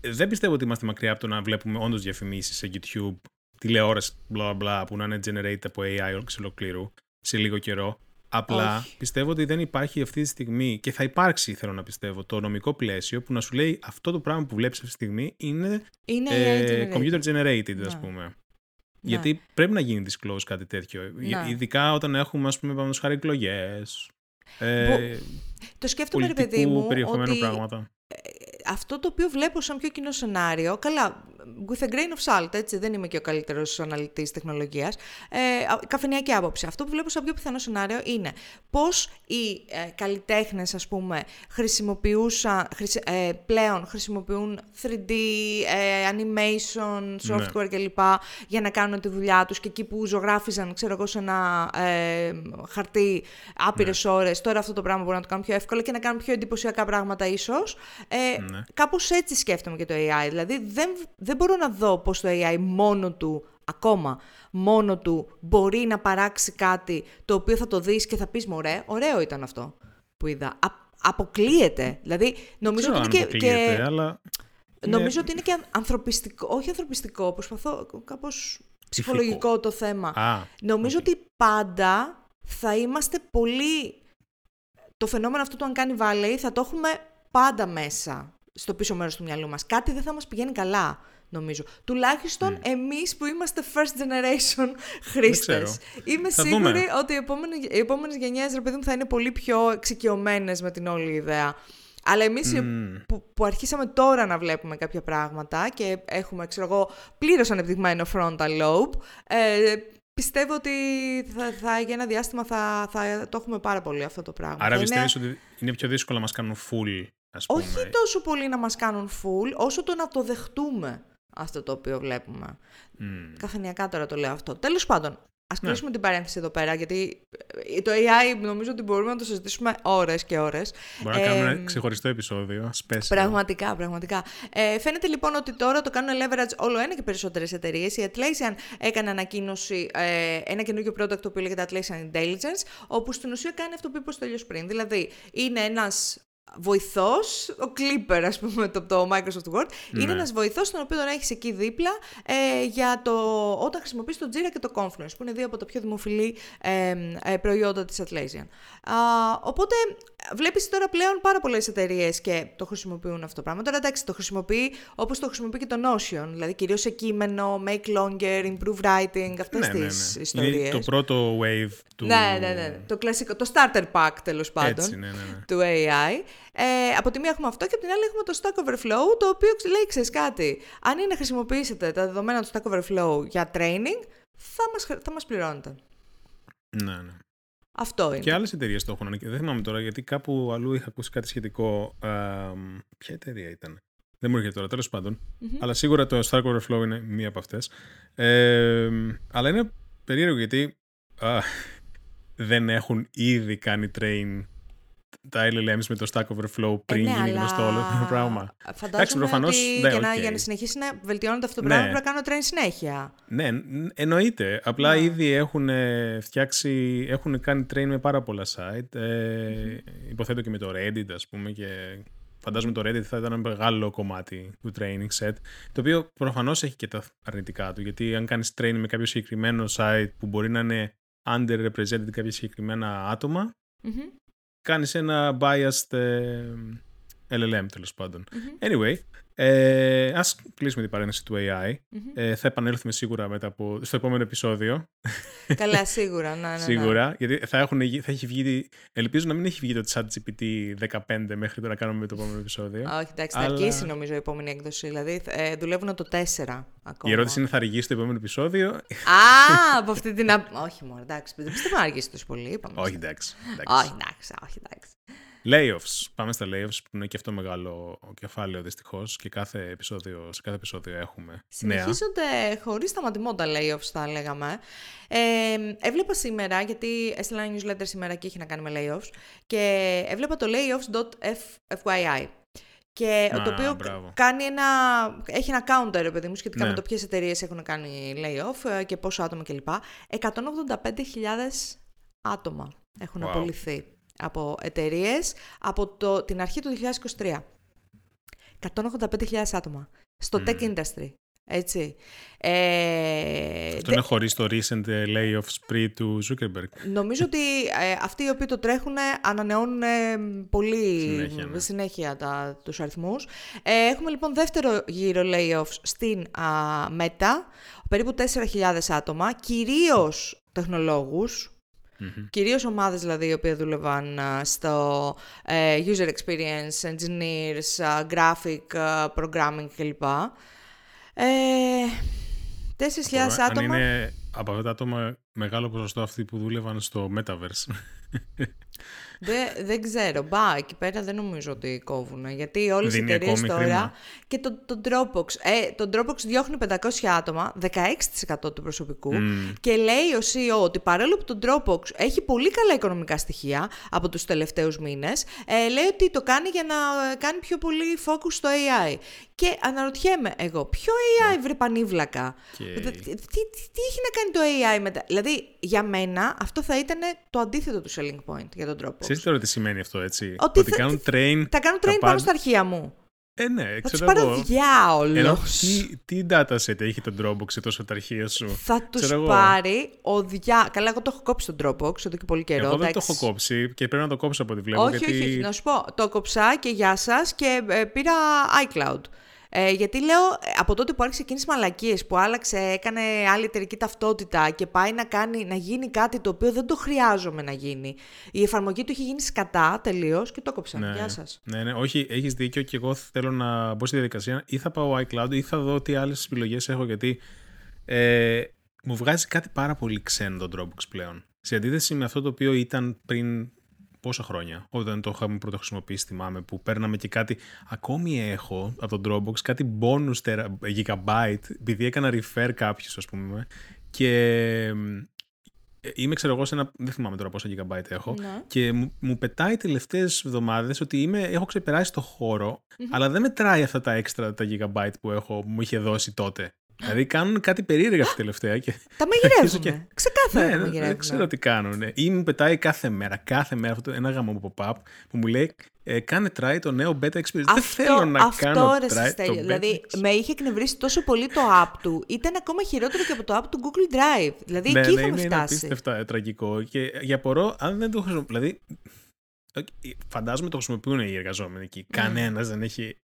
Δεν πιστεύω ότι είμαστε μακριά από το να βλέπουμε όντως διαφημίσεις σε YouTube, τηλεόραση, bla bla, που να είναι generated από AI εξ ολοκλήρου σε λίγο καιρό. Απλά Όχι. πιστεύω ότι δεν υπάρχει αυτή τη στιγμή και θα υπάρξει, θέλω να πιστεύω, το νομικό πλαίσιο που να σου λέει αυτό το πράγμα που βλέπεις αυτή τη στιγμή είναι Είναι ε, AI generated. computer generated, ας Ναι. πούμε. Ναι. Γιατί πρέπει να γίνει disclose κάτι τέτοιο. Ε, Ναι. Ειδικά όταν έχουμε, ας πούμε, πάνω χάρη εκλογές. Ε, Το σκέφτομαι, ρε παιδί πολιτικού μου, περιεχομένου ότι πράγματα. αυτό το οποίο βλέπω σαν πιο κοινό σενάριο, καλά, with a grain of salt, έτσι, δεν είμαι και ο καλύτερος αναλυτής τεχνολογίας, ε, α- καφενειακή άποψη. Αυτό που βλέπω σαν πιο πιθανό σενάριο είναι πώς οι ε, καλλιτέχνες, ας πούμε, χρησιμοποιούσαν, χρησι- ε, πλέον χρησιμοποιούν 3D, ε, animation, software κλπ. για να κάνουν τη δουλειά τους και εκεί που ζωγράφιζαν, ξέρω εγώ, σε ένα ε, χαρτί άπειρες ώρες, τώρα αυτό το πράγμα μπορεί να το κάνουν πιο εύκολα και να κάνουν πιο εντυπωσιακά πράγματα ίσως. Ε, Ναι. Κάπως έτσι σκέφτομαι και το AI. Δηλαδή δεν, δεν μπορώ να δω πως το AI μόνο του, ακόμα, μόνο του μπορεί να παράξει κάτι το οποίο θα το δεις και θα πεις μωρέ, ωραίο ήταν αυτό που είδα. Α- αποκλείεται. Δηλαδή νομίζω Ξέρω ότι αν είναι και, και, αποκλείεται, αλλά είναι νομίζω ότι είναι και αν- ανθρωπιστικό, όχι ανθρωπιστικό, προσπαθώ κάπως ψυχολογικό το θέμα. Α, Νομίζω οκ. ότι πάντα θα είμαστε πολύ... Το φαινόμενο αυτό του Uncanny Valley θα το έχουμε πάντα μέσα στο πίσω μέρος του μυαλού μας. Κάτι δεν θα μας πηγαίνει καλά, νομίζω. Τουλάχιστον εμείς που είμαστε first generation χρήστες. Είμαι Θα σίγουρη δούμε. ότι οι επόμενες, οι επόμενες γενιές, ρε παιδί μου, θα είναι πολύ πιο εξοικειωμένες με την όλη ιδέα. Αλλά εμείς οι- Μμμ. που, που αρχίσαμε τώρα να βλέπουμε κάποια πράγματα και έχουμε, ξέρω εγώ, πλήρως ανεπτυγμένο frontal lobe, ε, πιστεύω ότι θα, θα, για ένα διάστημα θα, θα το έχουμε πάρα πολύ αυτό το πράγμα. Άρα Θα είναι πιστεύεις ότι είναι πιο δύσκολο να μας κάνουν full, ας πούμε. όχι τόσο πολύ να μας κάνουν full, όσο το να το δεχτούμε αυτό το οποίο βλέπουμε. Μμ. Καφενειακά τώρα το λέω αυτό. Τέλος πάντων, ας Ναι. κλείσουμε την παρένθεση εδώ πέρα, γιατί ε, το AI νομίζω ότι μπορούμε να το συζητήσουμε ώρες και ώρες. Μπορούμε να κάνουμε Ε, ένα ξεχωριστό επεισόδιο, special. Πραγματικά, πραγματικά. Ε, φαίνεται λοιπόν ότι τώρα το κάνουν leverage όλο ένα και περισσότερες εταιρείες. Η Atlassian έκανε ανακοίνωση, ε, ένα καινούργιο product το οποίο λέγεται Atlassian Intelligence, όπου στην ουσία κάνει αυτό που είπε στο τέλειο πριν. Δηλαδή, είναι ένας βοηθός, ο Clipper ας πούμε το, το Microsoft Word, είναι Ναι. ένας βοηθός τον οποίο τον έχεις εκεί δίπλα ε, για το, όταν χρησιμοποιείς το Jira και το Confluence που είναι δύο από τα πιο δημοφιλή ε, ε, προϊόντα της Atlassian. Α, οπότε βλέπεις τώρα πλέον πάρα πολλές εταιρείες και το χρησιμοποιούν αυτό το πράγμα. Τώρα εντάξει το χρησιμοποιεί όπως το χρησιμοποιεί και το Notion, δηλαδή κυρίως σε κείμενο, make longer, improve writing, αυτές ναι, ναι, τις ναι. ιστορίες. Είναι το πρώτο wave του... Ναι, ναι, ναι, ναι. Το κλασικό, το starter pack τέλος πάντων Έτσι, ναι, ναι, ναι. του AI. Ε, από τη μία έχουμε αυτό και από την άλλη έχουμε το Stack Overflow, το οποίο ξε- λέει, ξέρεις κάτι, αν είναι να χρησιμοποιήσετε τα δεδομένα του Stack Overflow για training, θα μας, χρ- θα μας πληρώνετε. ναι, ναι. Αυτό είναι. Και άλλες εταιρείες το έχουν ανακοινώσει. Δεν θυμάμαι τώρα γιατί κάπου αλλού είχα ακούσει κάτι σχετικό. Ε, ποια εταιρεία ήταν. Δεν μου έρχεται τώρα, τέλος πάντων. Αλλά σίγουρα το Stack Overflow είναι μία από αυτές. Ε, αλλά είναι περίεργο γιατί α, δεν έχουν ήδη κάνει train τα LLMs με το Stack Overflow πριν ναι, γίνει αλλά γνωστό όλο αυτό το πράγμα. Φαντάζομαι προφανώς, ότι ναι, για, να, οκ. για να συνεχίσει να βελτιώνεται αυτό το Ναι. πράγμα πρέπει να κάνω train συνέχεια. Ναι, εν- εννοείται. Απλά Ναι. ήδη έχουν ε, φτιάξει, έχουν κάνει train με πάρα πολλά site. Ε, Υποθέτω και με το Reddit, ας πούμε, και φαντάζομαι το Reddit θα ήταν ένα μεγάλο κομμάτι του training set, το οποίο προφανώς έχει και τα αρνητικά του, γιατί αν κάνεις train με κάποιο συγκεκριμένο site που μπορεί να είναι underrepresented κάποια συγκεκριμένα άτομα, Μμμ. Κάνεις ένα biased ε, LLM τέλος πάντων. Anyway, ε, ας κλείσουμε την παρένθεση του AI. Ε, θα επανέλθουμε σίγουρα μετά από, στο επόμενο επεισόδιο. Καλά, σίγουρα. Ναι, ναι, ναι. Σίγουρα. Γιατί θα, έχουν, γι- θα έχει βγει. Ελπίζω να μην έχει βγει το ChatGPT 15 μέχρι τώρα να κάνουμε το επόμενο επεισόδιο. Όχι, εντάξει, θα Αλλά- αρχίσει νομίζω η επόμενη έκδοση. Δηλαδή ε, δουλεύουν το 4 ακόμα. Η ερώτηση είναι θα αργήσει το επόμενο επεισόδιο; Α, από αυτή την. απ- Όχι, μόνο εντάξει. Δεν πιστεύω να αργήσει τόσο πολύ. Είπαμε. όχι, εντάξει. εντάξει. Όχι, εντάξει, όχι, εντάξει. Layoffs. Πάμε στα layoffs που είναι και αυτό μεγάλο κεφάλαιο δυστυχώς και κάθε επεισόδιο, σε κάθε επεισόδιο έχουμε νέα. Συνεχίζονται χωρίς σταματημόντα layoffs, θα λέγαμε. Ε, έβλεπα σήμερα, γιατί έστειλα ένα newsletter σήμερα και είχε να κάνει με layoffs, και έβλεπα το layoffs.fyi. Και Α, το οποίο μπράβο. κάνει ένα, έχει ένα counter, ρε παιδί μου, σχετικά Ναι. με το ποιες εταιρείες έχουν κάνει layoff ε, και πόσο άτομα κλπ. 185.000 άτομα έχουν Wow. απολυθεί από εταιρείες από το, την αρχή του 2023. 185.000 άτομα στο tech industry. Έτσι. Ε, Αυτό δε- είναι χωρίς το recent ε, layoff spree του Zuckerberg. Νομίζω ότι ε, αυτοί οι οποίοι το τρέχουν ανανεώνουν ε, πολύ Συνέχεια, ναι. συνέχεια τα, τους αριθμούς. Ε, έχουμε λοιπόν δεύτερο γύρο layoffs στην α, Meta, περίπου 4.000 άτομα, κυρίως τεχνολόγους, Μμμ. κυρίως ομάδες δηλαδή οι οποίοι δούλευαν α, στο ε, user experience, engineers, α, graphic, α, programming κλπ. Ε, 4.000 Αν άτομα. είναι από αυτά τα άτομα μεγάλο ποσοστό αυτοί που δούλευαν στο Metaverse. Δεν, δεν ξέρω. Μπα, εκεί πέρα δεν νομίζω ότι κόβουν. Γιατί όλες οι Δίνει εταιρείες ακόμη τώρα. χρήμα. Και το, το Dropbox. Ε, το Dropbox διώχνει 500 άτομα, 16% του προσωπικού. Μμ. Και λέει ο CEO ότι παρόλο που το Dropbox έχει πολύ καλά οικονομικά στοιχεία από τους τελευταίους μήνες, ε, λέει ότι το κάνει για να ε, κάνει πιο πολύ focus στο AI. Και αναρωτιέμαι εγώ, ποιο AI βρε πανίβλακα; Και- Τι, τι, τι- τι έχει να κάνει το AI μετά. Δηλαδή, για μένα αυτό θα ήταν το αντίθετο του selling point για τον Dropbox. Ξέρεις τώρα τι σημαίνει αυτό, έτσι; Ότι θα- κάνουν train. Θα κάνω train τα πάνω πάντα- στα αρχεία μου. Ε, ναι, Θα τους ξέρω πάρω εγώ. Ενώ διάολος. τι, τι dataset έχει το Dropbox σε τόσο τα αρχεία σου; Θα τους Ξέρω εγώ. πάρει ο διά... Καλά, εγώ το έχω κόψει το Dropbox εδώ και πολύ καιρό. Εγώ δεν το εντάξει. έχω κόψει και πρέπει να το κόψω από ό,τι βλέπω. όχι, γιατί... όχι, όχι, να σου πω. Το κόψα και γεια σας και ε, πήρα iCloud. Ε, γιατί λέω, ε, από τότε που άρχισε εκείνες τις μαλακίες που άλλαξε, έκανε άλλη εταιρική ταυτότητα και πάει να, κάνει, να γίνει κάτι το οποίο δεν το χρειάζομαι να γίνει. Η εφαρμογή του είχε γίνει σκατά τελείως και το κόψα. Ναι, Γεια σας. ναι, ναι, όχι, έχεις δίκιο και εγώ θέλω να μπω στη διαδικασία ή θα πάω iCloud ή θα δω τι άλλες επιλογές έχω γιατί ε, μου βγάζει κάτι πάρα πολύ ξένο το Dropbox πλέον. Σε αντίθεση με αυτό το οποίο ήταν πριν πόσα χρόνια, όταν το είχαμε πρώτο χρησιμοποιήσει, θυμάμαι, που παίρναμε και κάτι, ακόμη έχω από το Dropbox κάτι bonus τερα, gigabyte, επειδή έκανα refer κάποιους, ας πούμε, και ε, είμαι, ξέρω εγώ, σε ένα, δεν θυμάμαι τώρα πόσα gigabyte έχω, Ναι. και μου, μου πετάει τελευταίες εβδομάδες ότι είμαι, έχω ξεπεράσει το χωρο αλλά δεν μετράει αυτά τα έξτρα τα gigabyte που έχω, που μου είχε δώσει τότε. Δηλαδή κάνουν κάτι περίεργα αυτή τελευταία. Και... Τα μαγειρεύουμε. και- Ξεκάθαρα ναι, τα δεν, μαγειρεύουμε. δεν ξέρω τι κάνουν. Ή μου πετάει κάθε μέρα, κάθε μέρα αυτό το ένα γαμό pop-up που μου λέει ε, κάνε try το νέο beta experience. δεν θέλω να αυτό κάνω ρε, try Στέλιο. το beta Δηλαδή, experience. με είχε εκνευρίσει τόσο πολύ το app του. Ήταν ακόμα χειρότερο και από το app του Google Drive. Δηλαδή, ναι, εκεί ναι, είχαμε είναι, είναι φτάσει. απίστευτα ε, τραγικό. Και για απορώ, αν δεν το χρησιμοποιούν. Δηλαδή, ε, φαντάζομαι το χρησιμοποιούν οι εργαζόμενοι εκεί. Ναι. Κανένας δεν έχει.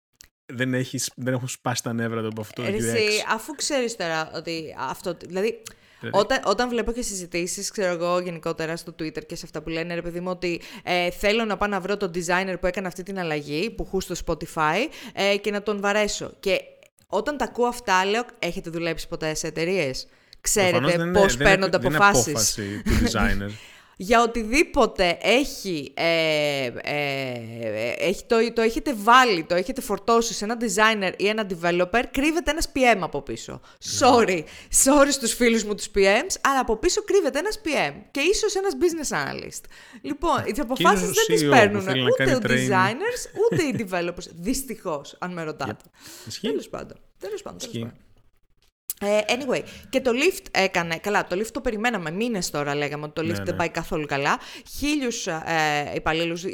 Δεν, έχεις, δεν έχουν σπάσει τα νεύρα του από αυτό το Ρε, UX. εσύ, αφού ξέρεις τώρα ότι αυτό. Δηλαδή, Δηλαδή- όταν, όταν βλέπω και συζητήσεις, ξέρω εγώ γενικότερα στο Twitter και σε αυτά που λένε, ρε παιδί μου, ότι ε, θέλω να πάω να βρω τον designer που έκανε αυτή την αλλαγή, που χού στο Spotify, ε, και να τον βαρέσω. Και όταν τα ακούω αυτά, λέω, έχετε δουλέψει ποτέ σε εταιρείες; Προφανώς Ξέρετε δεν πώς είναι- δεν είναι- παίρνονται δεν είναι αποφάσεις. απόφαση του designer. για οτιδήποτε έχει, ε, ε, έχει το, το έχετε βάλει, το έχετε φορτώσει σε ένα designer ή ένα developer, κρύβεται ένας PM από πίσω. Sorry, sorry στους φίλους μου τους PMs, αλλά από πίσω κρύβεται ένας PM και ίσως ένας business analyst. Λοιπόν, οι αποφάσεις ίσως δεν τις CEO που παίρνουν θέλει να ούτε κάνει οι train. designers, ούτε οι developers. Δυστυχώς, αν με ρωτάτε. Ισχύει. Τέλος πάντων. Τέλος πάντων. τέλος Ισχύει. πάντων. Ε, anyway, και το Lyft έκανε. Καλά, το Lyft το περιμέναμε μήνες τώρα, λέγαμε ότι το Lyft Ναι, δεν ναι. πάει καθόλου καλά. Χίλιους ε, υπαλλήλους,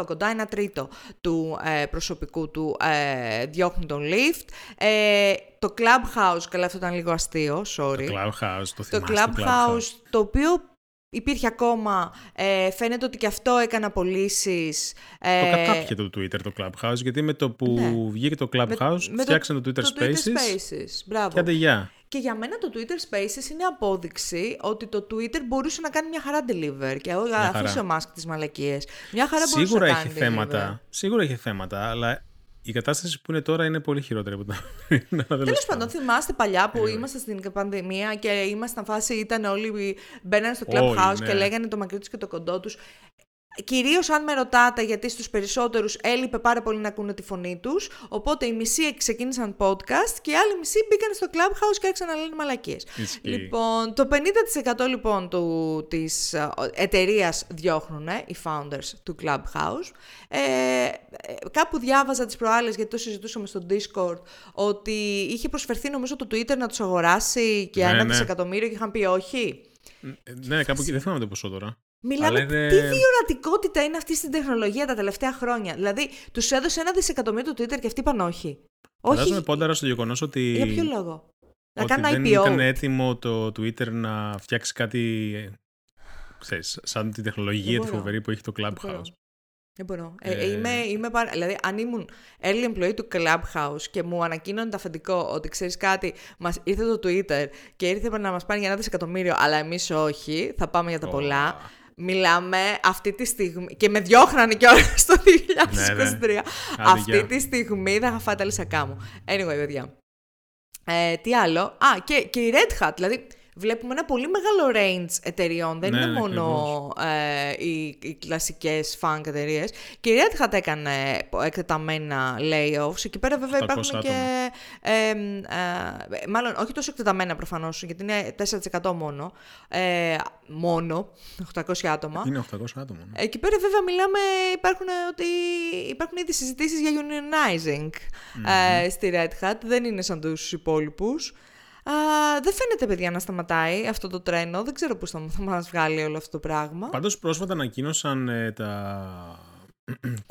26% κοντά ένα τρίτο του ε, προσωπικού του ε, διώχνουν τον Lyft. Ε, το Clubhouse, καλά, αυτό ήταν λίγο αστείο, sorry. Το Clubhouse, το Το θυμάστε Clubhouse, το οποίο υπήρχε ακόμα, ε, φαίνεται ότι και αυτό έκανε απολύσεις. Το κατάπηκε το Twitter το Clubhouse, γιατί με το που Ναι. βγήκε το Clubhouse, φτιάξανε το Twitter το Spaces Twitter Spaces. Μπράβο. και άντε γεια. Και για μένα το Twitter Spaces είναι απόδειξη ότι το Twitter μπορούσε να κάνει μια χαρά deliver. Και εγώ χαρά. αφήσω ο Μάσκ τις μαλακίες. Μια χαρά μπορούσε Σίγουρα να έχει κάνει θέματα, σίγουρα έχει θέματα, αλλά η κατάσταση που είναι τώρα είναι πολύ χειρότερη από τα πριν. Τέλος πάντων, θυμάστε παλιά που ήμασταν στην πανδημία και ήμασταν φάση, ήταν όλοι μπαίνανε στο Όλοι, Clubhouse ναι. και λέγανε το μακρύ τους και το κοντό τους. Κυρίως αν με ρωτάτε γιατί στους περισσότερους έλειπε πάρα πολύ να ακούνε τη φωνή τους, οπότε οι μισοί ξεκίνησαν podcast και οι άλλοι μισοί μπήκαν στο Clubhouse και άρχισαν να λένε μαλακίες. Λοιπόν, το 50% λοιπόν του, της ε, εταιρείας διώχνουν οι founders του Clubhouse. Ε, ε, κάπου διάβαζα τις προάλλες, γιατί το συζητούσαμε στο Discord, ότι είχε προσφερθεί νομίζω το Twitter να τους αγοράσει και ναι, ένα ναι. δισεκατομμύριο και είχαν πει όχι. Ναι, κάπου εκεί δεν θυμάμαι το ποσό τώρα. Μιλάμε είναι... τι διορατικότητα είναι αυτή στην τεχνολογία τα τελευταία χρόνια; Δηλαδή, τους έδωσε ένα δισεκατομμύριο το Twitter και αυτοί είπαν όχι. Φαντάζομαι πόνταρα στο γεγονός ότι. Για ποιο λόγο; Να κάνει δεν ήταν έτοιμο το Twitter να φτιάξει κάτι. Ξέρεις, σαν την τεχνολογία τη φοβερή που έχει το Clubhouse. Δεν μπορώ. Ε, ε, είμαι, είμαι παρα... Δηλαδή, αν ήμουν early employee του Clubhouse και μου ανακοίνωνε το αφεντικό ότι ξέρεις κάτι, μας ήρθε το Twitter και ήρθε να μας πάρει για ένα δισεκατομμύριο, αλλά εμείς όχι, θα πάμε για τα πολλά. Μιλάμε αυτή τη στιγμή. Και με διώχνανε κιόλα το 2023. Ναι, ναι. Αυτή τη στιγμή θα είχα φάει τα λυσακά μου. Anyway, παιδιά. Ε, τι άλλο; Α, και, και η Red Hat. Δηλαδή, βλέπουμε ένα πολύ μεγάλο range εταιριών. Δεν ναι, είναι ναι, μόνο ε, οι, οι κλασικές funk εταιρείες. Και η Red Hat έκανε εκτεταμένα layoffs. Εκεί πέρα βέβαια υπάρχουν και... Ε, ε, μάλλον όχι τόσο εκτεταμένα προφανώς, γιατί είναι 4% μόνο. Ε, μόνο, 800 άτομα. Είναι 800 άτομα. Ναι. Εκεί πέρα βέβαια μιλάμε, υπάρχουν, ότι υπάρχουν ήδη συζητήσεις για unionizing ε, στη Red Hat. Δεν είναι σαν τους υπόλοιπους. Α, δεν φαίνεται, παιδιά, να σταματάει αυτό το τρένο. Δεν ξέρω πώς θα, θα μας βγάλει όλο αυτό το πράγμα. Πάντως πρόσφατα ανακοίνωσαν ε, τα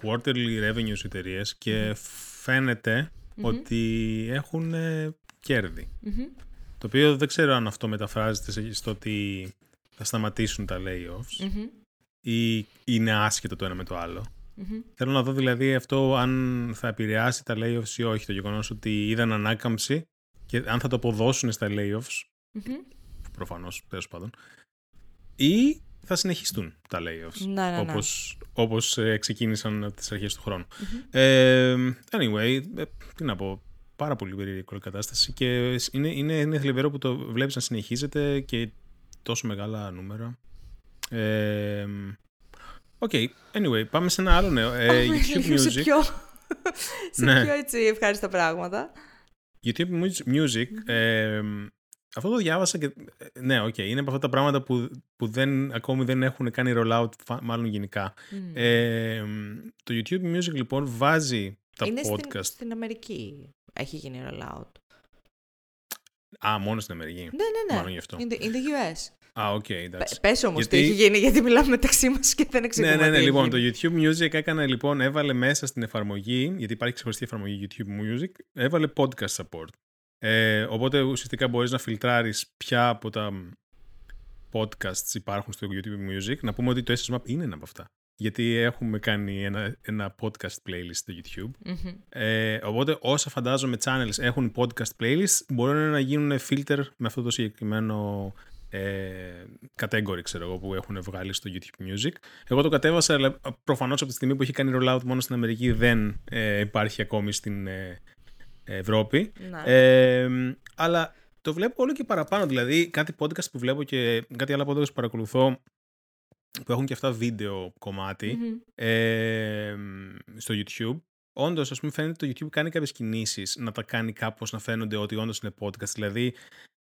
quarterly revenues εταιρείες και φαινεται ότι έχουν ε, κερδη Το οποίο δεν ξέρω αν αυτό μεταφράζεται στο ότι θα σταματήσουν τα layoffs ή είναι άσχετο το ένα με το άλλο. Θέλω να δω δηλαδή αυτό αν θα επηρεάσει τα layoffs ή όχι. Το γεγονός ότι είδαν ανάκαμψη και αν θα το αποδώσουν στα layoffs, mm-hmm. προφανώς, τέλος πάντων, ή θα συνεχιστούν τα layoffs, ναι, ναι, ναι. όπως, όπως ε, ξεκίνησαν τις αρχές του χρόνου. Ε, anyway, ε, τι να πω, πάρα πολύ περίεργη κατάσταση και είναι, είναι, είναι θλιβερό που το βλέπεις να συνεχίζεται και τόσο μεγάλα νούμερα. Ε, okay, anyway, πάμε σε ένα άλλο νέο. Ε, YouTube Music. Σε πιο, σε ναι. πιο έτσι ευχάριστα πράγματα. YouTube Music, ε, αυτό το διάβασα και ναι, οκ, okay, είναι από αυτά τα πράγματα που, που δεν, ακόμη δεν έχουν κάνει rollout, μάλλον γενικά. Ε, το YouTube Music λοιπόν βάζει τα είναι podcast. Στην, στην Αμερική έχει γίνει rollout. Α, μόνο στην Αμερική. Ναι, ναι, ναι. Μάλλον γι' αυτό. In the, in the US. Α, οκ, okay, εντάξει. Πες όμως γιατί... τι έχει γίνει, γιατί μιλάμε μεταξύ μας και δεν εξηγούμε. Ναι, ναι, ναι, λοιπόν, το YouTube Music έκανε, λοιπόν, έβαλε μέσα στην εφαρμογή, γιατί υπάρχει ξεχωριστή εφαρμογή YouTube Music, έβαλε podcast support. Ε, οπότε ουσιαστικά μπορείς να φιλτράρεις ποια από τα podcasts υπάρχουν στο YouTube Music. Να πούμε ότι το SSMAP είναι ένα από αυτά. Γιατί έχουμε κάνει ένα, ένα podcast playlist στο YouTube. Mm-hmm. Ε, οπότε όσα φαντάζομαι channels έχουν podcast playlist μπορούν να γίνουν filter με αυτό το συγκεκριμένο ε, category, ξέρω εγώ, που έχουν βγάλει στο YouTube Music. Εγώ το κατέβασα, αλλά προφανώς από τη στιγμή που έχει κάνει rollout μόνο στην Αμερική δεν ε, υπάρχει ακόμη στην ε, Ευρώπη. Ναι. Ε, αλλά το βλέπω όλο και παραπάνω. Δηλαδή, κάτι podcast που βλέπω και κάτι άλλα podcast που παρακολουθώ που έχουν και αυτά βίντεο ε, στο YouTube. Όντως, ας πούμε, φαίνεται ότι το YouTube κάνει κάποιες κινήσεις να τα κάνει κάπως να φαίνονται ότι όντως είναι podcast. Δηλαδή,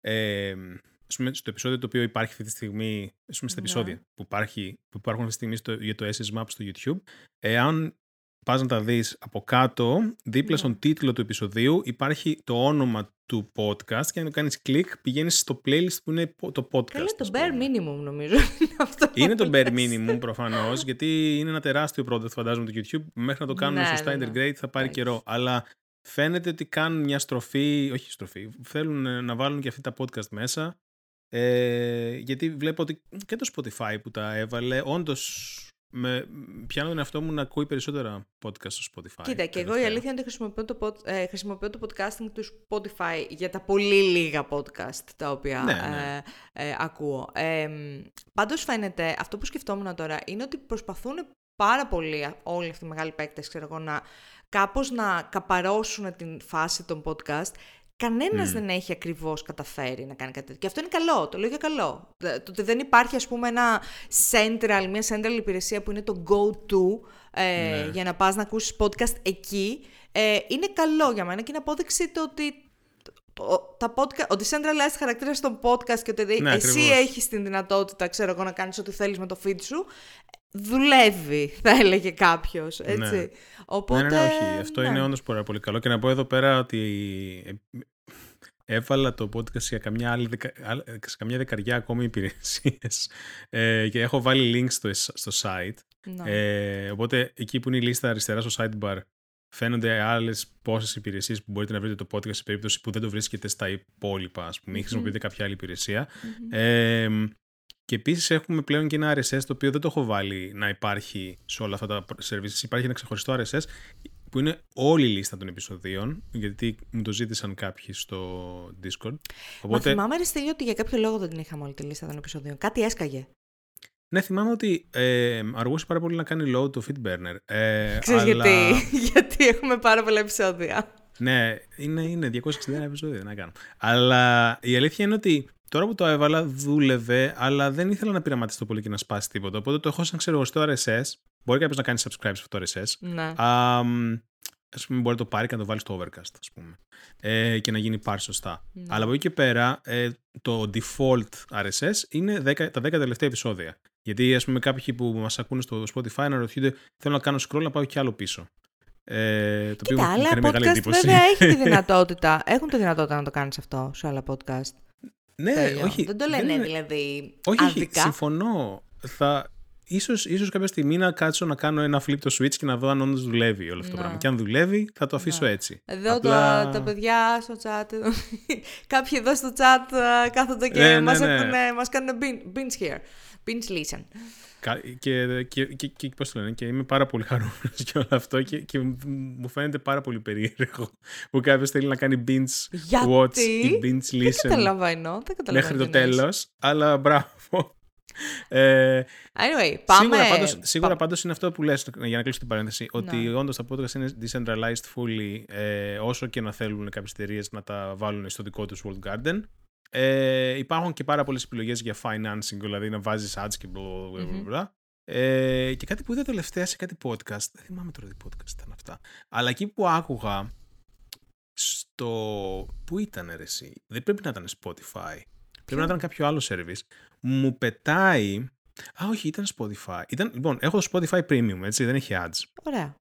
ε, πούμε, στο επεισόδιο το οποίο υπάρχει αυτή τη στιγμή, ας πούμε, στα ναι. επεισόδια που, υπάρχει, που υπάρχουν αυτή τη στιγμή στο, για το SS Map στο YouTube, εάν πας να τα δεις από κάτω, δίπλα ναι. στον τίτλο του επεισοδίου υπάρχει το όνομα του podcast και αν κάνεις κλικ πηγαίνεις στο playlist που είναι το podcast. Είναι το bare minimum νομίζω. Αυτό είναι το bare minimum προφανώς γιατί είναι ένα τεράστιο project φαντάζομαι το YouTube. Μέχρι να το κάνουν ναι, σωστά ναι, ναι. integrate θα πάρει καιρό. Αλλά φαίνεται ότι κάνουν μια στροφή, όχι στροφή, θέλουν να βάλουν και αυτή τα podcast μέσα ε, γιατί βλέπω ότι και το Spotify που τα έβαλε, όντως με, πιάνω τον εαυτό μου να ακούει περισσότερα podcast στο Spotify. Κοίτα, και εγώ η αλήθεια είναι ότι χρησιμοποιώ το, pod, ε, χρησιμοποιώ το podcasting του Spotify για τα πολύ λίγα podcast τα οποία ναι, ναι. Ε, ε, ακούω. Ε, πάντως φαίνεται, αυτό που σκεφτόμουν τώρα είναι ότι προσπαθούν πάρα πολύ όλοι αυτοί οι μεγάλοι παίκτες, ξέρω εγώ, να κάπως να καπαρώσουν την φάση των podcast Κανένας δεν έχει ακριβώς καταφέρει να κάνει κάτι τέτοιο. Και αυτό είναι καλό. Το λέω για καλό. Το ότι δεν υπάρχει, ας πούμε, ένα central, μια central υπηρεσία που είναι το go-to ε, Ναι. για να πας να ακούσεις podcast εκεί. Ε, είναι καλό για μένα και είναι απόδειξη το ότι το- τα podcast, ο decentralized χαρακτήρα των podcast και ότι δηλαδή Ναι, εσύ ακριβώς. έχεις την δυνατότητα, ξέρω εγώ, να κάνεις ό,τι θέλεις με το feed σου, δουλεύει, θα έλεγε κάποιος, έτσι. Ναι. Οπότε, Ναι, ναι, ναι, όχι. Αυτό ναι. είναι όντως πάρα πολύ καλό. Και να πω εδώ πέρα ότι ε, έβαλα το podcast για καμιά, άλλη, δεκα- άλλ- σε καμιά δεκαριά ακόμη υπηρεσίες. Ε, και έχω βάλει links στο, στο site. Ναι. Ε, οπότε εκεί που είναι η λίστα αριστερά στο sidebar φαίνονται άλλες πόσες υπηρεσίες που μπορείτε να βρείτε το podcast σε περίπτωση που δεν το βρίσκετε στα υπόλοιπα, ας πούμε, ή χρησιμοποιείτε κάποια άλλη υπηρεσία. Ε, και επίσης έχουμε πλέον και ένα RSS το οποίο δεν το έχω βάλει να υπάρχει σε όλα αυτά τα services. Υπάρχει ένα ξεχωριστό RSS που είναι όλη η λίστα των επεισοδίων, γιατί μου το ζήτησαν κάποιοι στο Discord. Μα Οπότε, θυμάμαι, ρε Στέλιο, ότι για κάποιο λόγο δεν την είχαμε όλη τη λίστα των επεισοδίων. Κάτι έσκαγε. ναι, θυμάμαι ότι ε, αργούσε πάρα πολύ να κάνει load το Feedburner. Ε, Ξέρεις αλλά... γιατί, γιατί έχουμε πάρα πολλά επεισόδια. Ναι, είναι, είναι 261 επεισόδια, να κάνω. Αλλά η αλήθεια είναι ότι τώρα που το έβαλα δούλευε, αλλά δεν ήθελα να πειραματιστώ πολύ και να σπάσει τίποτα. Οπότε το έχω σαν ξεχωριστό RSS. Μπορεί κάποιος να κάνει subscribe σε αυτό το RSS. Ναι. Α ας πούμε, μπορεί να το πάρει και να το βάλει στο Overcast, ας πούμε. Ε, και να γίνει πάρει σωστά. Αλλά από εκεί και πέρα, ε, το default RSS είναι 10, τα 10 τελευταία επεισόδια. Γιατί, ας πούμε, κάποιοι που μας ακούνε στο Spotify αναρωτιούνται, θέλω να κάνω scroll να πάω κι άλλο πίσω. Ε, το Κοίτα, μου άλλα έκανε μεγάλη podcast εντύπωση. βέβαια έχει τη δυνατότητα. Έχουν τη δυνατότητα να το κάνεις αυτό σε άλλα podcast. Ναι, Τέλειο. όχι. δεν το λένε είναι- δηλαδή Όχι, όχι, άδικα. συμφωνώ. Θα, ίσως, ίσως κάποια στιγμή να κάτσω να κάνω ένα flip το switch και να δω αν όντως δουλεύει όλο αυτό το Ναι. πράγμα. Και αν δουλεύει, θα το αφήσω Ναι. έτσι. Εδώ Απλά- τα, τα παιδιά στο chat, κάποιοι εδώ στο chat α, κάθονται και Ναι, ναι, μας, ναι. έχουνε- μας κάνουν bin- binge here. Binge listen. Κα- Και, και, και, και, πώς το λένε, και είμαι πάρα πολύ χαρούμενος για όλο αυτό και, και μου φαίνεται πάρα πολύ περίεργο που κάποιος θέλει να κάνει binge Γιατί; watch ή binge Δεν listen καταλαβαίνω. Δεν καταλαβαίνω μέχρι το τι εννοείς. τέλος, αλλά μπράβο. Ε, Anyway, πάμε. Σίγουρα, πάντως, σίγουρα πάμε. πάντως είναι αυτό που λες, για να κλείσω την παρένθεση, ότι Ναι. όντως τα podcast είναι decentralized fully, ε, όσο και να θέλουν κάποιες εταιρείες να τα βάλουν στο δικό τους World Garden. Ε, υπάρχουν και πάρα πολλές επιλογές για financing, δηλαδή να βάζεις ads και bla, bla, bla, Μμμ. bla. Ε, και κάτι που είδα τελευταία σε κάτι podcast, δεν θυμάμαι τώρα τι podcast ήταν αυτά, αλλά εκεί που άκουγα στο... Πού ήταν ρε εσύ, δεν πρέπει να ήταν Spotify, πρέπει να ήταν κάποιο άλλο service, μου πετάει Α, όχι, ήταν Spotify. Ήταν, λοιπόν, έχω το Spotify Premium, έτσι, δεν έχει ads. Ωραία.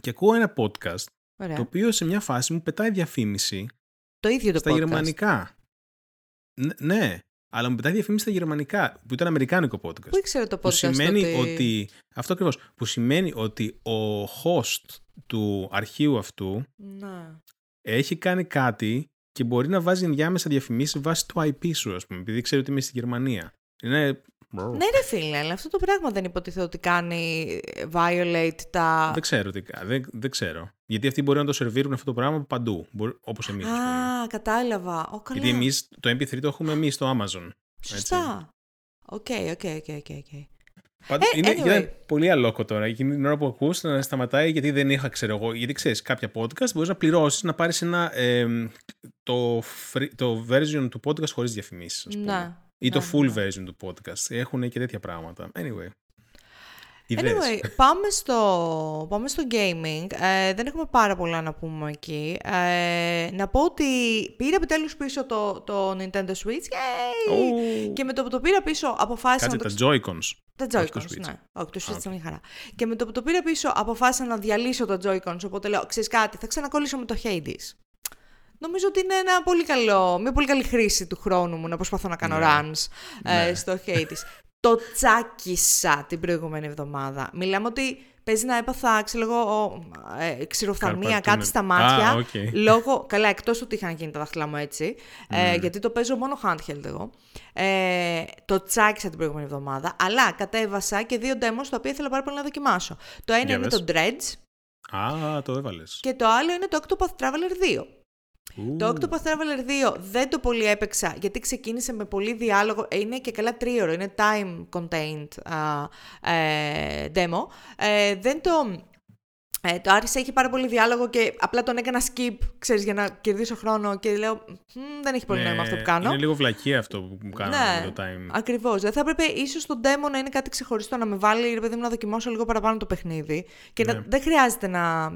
Και ακούω ένα podcast, Ωραία. το οποίο σε μια φάση μου πετάει διαφήμιση Το ίδιο το στα podcast. γερμανικά. Ν- ναι, αλλά μου πετάει διαφήμιση στα γερμανικά, που ήταν αμερικάνικο podcast. Πού ήξερε το podcast Που σημαίνει ότι... ότι... Αυτό ακριβώς. Που σημαίνει ότι ο host του αρχείου αυτού Ναι. έχει κάνει κάτι και μπορεί να βάζει ενδιάμεσα διαφημίσεις βάσει του IP σου, ας πούμε, επειδή ξέρει ότι είμαι στη Γερμανία. Είναι. Ναι ρε φίλε, αλλά αυτό το πράγμα δεν υποτίθεται ότι κάνει violate τα... Δεν ξέρω τι κα- δεν, δεν ξέρω. Γιατί αυτοί μπορεί να το σερβίρουν αυτό το πράγμα παντού. Όπως εμείς. Α, κατάλαβα. Ω, καλά. Γιατί εμείς το MP3 το έχουμε εμείς στο Amazon. Σωστά. Οκ, οκ, οκ, οκ, οκ. Πάντως Ε, είναι, anyway. είναι πολύ αλλόκοτο τώρα. Εκείνη την ώρα που ακούς να σταματάει γιατί δεν είχα, ξέρω εγώ. Γιατί ξέρεις, κάποια podcast μπορείς να πληρώσεις να πάρεις ένα. εμ, το, free- το version του podcast χωρίς διαφημίσεις, ας πούμε. Ναι. Ή το ναι, full ναι. version του podcast. Έχουν και τέτοια πράγματα. Anyway. Ιδέες. Anyway, πάμε στο, πάμε στο gaming. Ε, δεν έχουμε πάρα πολλά να πούμε εκεί. Ε, να πω ότι πήρα επιτέλους πίσω το, το Nintendo Switch. Yay! Ω, Και με το που το πήρα πίσω αποφάσισα Κάτσε να το τα Joy-Cons. Τα Όχι το Joy-Cons, Switch. ναι. Όχι, το Switch Α, ήταν μια χαρά. Και με το που το πήρα πίσω, αποφάσισα να διαλύσω τα Joy-Cons. Οπότε λέω, ξέρεις κάτι, θα ξανακολλήσω με το Hades. Νομίζω ότι είναι ένα πολύ καλό, μια πολύ καλή χρήση του χρόνου μου να προσπαθώ να κάνω Ναι. runs ε, Ναι. στο Hades. το τσάκισα την προηγούμενη εβδομάδα. Μιλάμε ότι παίζει να έπαθα, ξέρω εγώ, ο- ε, ξηροφθαλμία, κάρπα τούνελ. κάτι στα μάτια. Α, οκ. Λόγω, καλά, εκτός του ότι είχαν γίνει τα δάχτυλά μου έτσι, ε, Mm. γιατί το παίζω μόνο handheld εγώ. Ε, το τσάκισα την προηγούμενη εβδομάδα, αλλά κατέβασα και δύο demos τα οποία ήθελα πάρα πολύ να δοκιμάσω. Το ένα Για είναι πες. το Dredge Α, το έβαλες. και το άλλο είναι το Octopath Traveler 2. Το Octopath Traveler 2 δεν το πολύ έπαιξα γιατί ξεκίνησε με πολύ διάλογο. Ε, Είναι και καλά τρίωρο, είναι time contained α, ε, demo. Ε, δεν το Ε, το Άρης έχει πάρα πολύ διάλογο και απλά τον έκανα skip, ξέρεις, για να κερδίσω χρόνο και λέω δεν έχει πολύ ναι, νόημα αυτό που κάνω. Είναι λίγο βλακία αυτό που κάνω ναι, το time. Ακριβώς. Δεν θα έπρεπε ίσως το demo να είναι κάτι ξεχωριστό, να με βάλει, ρε παιδί μου, να δοκιμάσω λίγο παραπάνω το παιχνίδι και ναι. δεν χρειάζεται να...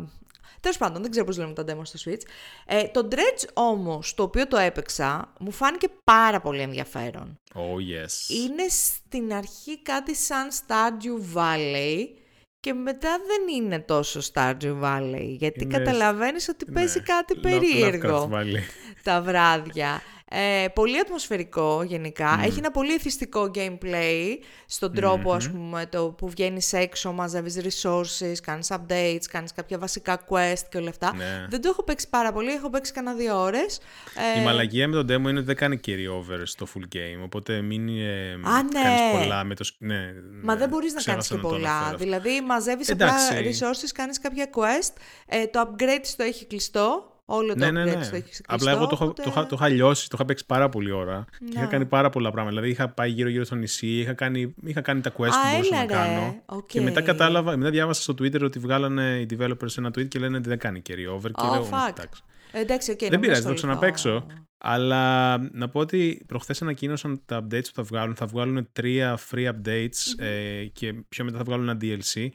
Τέλος πάντων, δεν ξέρω πώς λέμε τα demo στο Switch. Ε, το Dredge όμως, το οποίο το έπαιξα, μου φάνηκε πάρα πολύ ενδιαφέρον. Oh, yes. Είναι στην αρχή κάτι σαν Stardew Valley και μετά δεν είναι τόσο Stardew Valley, γιατί είναι... καταλαβαίνεις ότι παίζει ναι. κάτι περίεργο τα βράδια. Ε, πολύ ατμοσφαιρικό γενικά. Έχει ένα πολύ εθιστικό gameplay στον τροπο ας πούμε, το που βγαίνεις έξω, μαζεύεις resources, κάνεις updates, κάνεις κάποια βασικά quest και όλα αυτά. Ναι. Δεν το έχω παίξει πάρα πολύ, έχω παίξει κανένα δύο ώρες. Η ε, μαλαγία με τον demo είναι ότι δεν κάνει carry over στο full game, οπότε μην ε, Α, ναι. κάνεις πολλά με το... Ναι, Μα δεν μπορείς να κάνεις και πολλά. Δηλαδή μαζεύεις απλά resources, κάνεις κάποια quest, ε, το upgrade το έχει κλειστό, Όλο το ναι, ναι, ναι. το έχεις Απλά εγώ το, οπότε... το, το, το, είχα λιώσει, το είχα παίξει πάρα πολύ ώρα. Και είχα κάνει πάρα πολλά πράγματα. Δηλαδή είχα πάει γύρω-γύρω στο νησί, είχα κάνει, είχα κάνει τα quest που μπορούσα να κάνω. Okay. Και μετά κατάλαβα, μετά διάβασα στο Twitter ότι βγάλανε οι developers ένα tweet και λένε ότι δεν κάνει carry over. Και oh, λέω, εντάξει. Εντάξει, okay, δεν πειράζει, θα το ξαναπέξω. Αλλά να πω ότι προχθές ανακοίνωσαν τα updates που θα βγάλουν. Θα βγάλουν τρία free updates ε, και πιο μετά θα βγάλουν ένα DLC.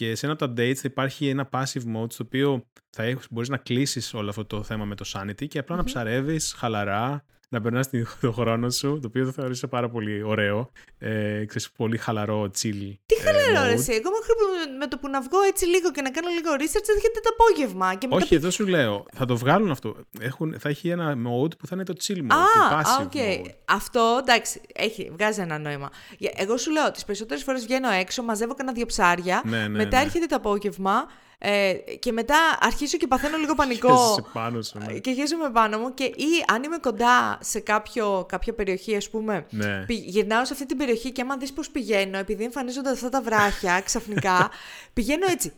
Και σε ένα από τα updates θα υπάρχει ένα passive mode στο οποίο θα έχεις, μπορείς να κλείσεις όλο αυτό το θέμα με το sanity και απλα να ψαρεύεις χαλαρά, να περνάς τον χρόνο σου, το οποίο θα θεωρήσω πάρα πολύ ωραίο. Ε, ξέρεις, πολύ χαλαρό, chill. Τι ε, χαλαρό, ε, εσύ. Εγώ μέχρι με το που να βγω έτσι λίγο και να κάνω λίγο research έρχεται το απόγευμα. Και Όχι, εδώ σου λέω. Θα το βγάλουν αυτό. Έχουν, θα έχει ένα mode που θα είναι το chill mode. Α, το passive okay. mode. Αυτό εντάξει, έχει, βγάζει ένα νόημα. Εγώ σου λέω, τις περισσότερες φορές βγαίνω έξω, μαζεύω κανένα δύο ψάρια. Ναι, ναι, μετά ναι. έρχεται το απόγευμα ε, και μετά αρχίζω και παθαίνω λίγο πανικό. πάνω σου, ναι. Και χέζομαι πάνω μου. Και ή αν είμαι κοντά σε κάποιο, κάποια περιοχή, ας πούμε, ναι. γυρνάω σε αυτή την περιοχή και άμα δεις πώς πηγαίνω, επειδή εμφανίζονται αυτά τα βράχια ξαφνικά, πηγαίνω έτσι.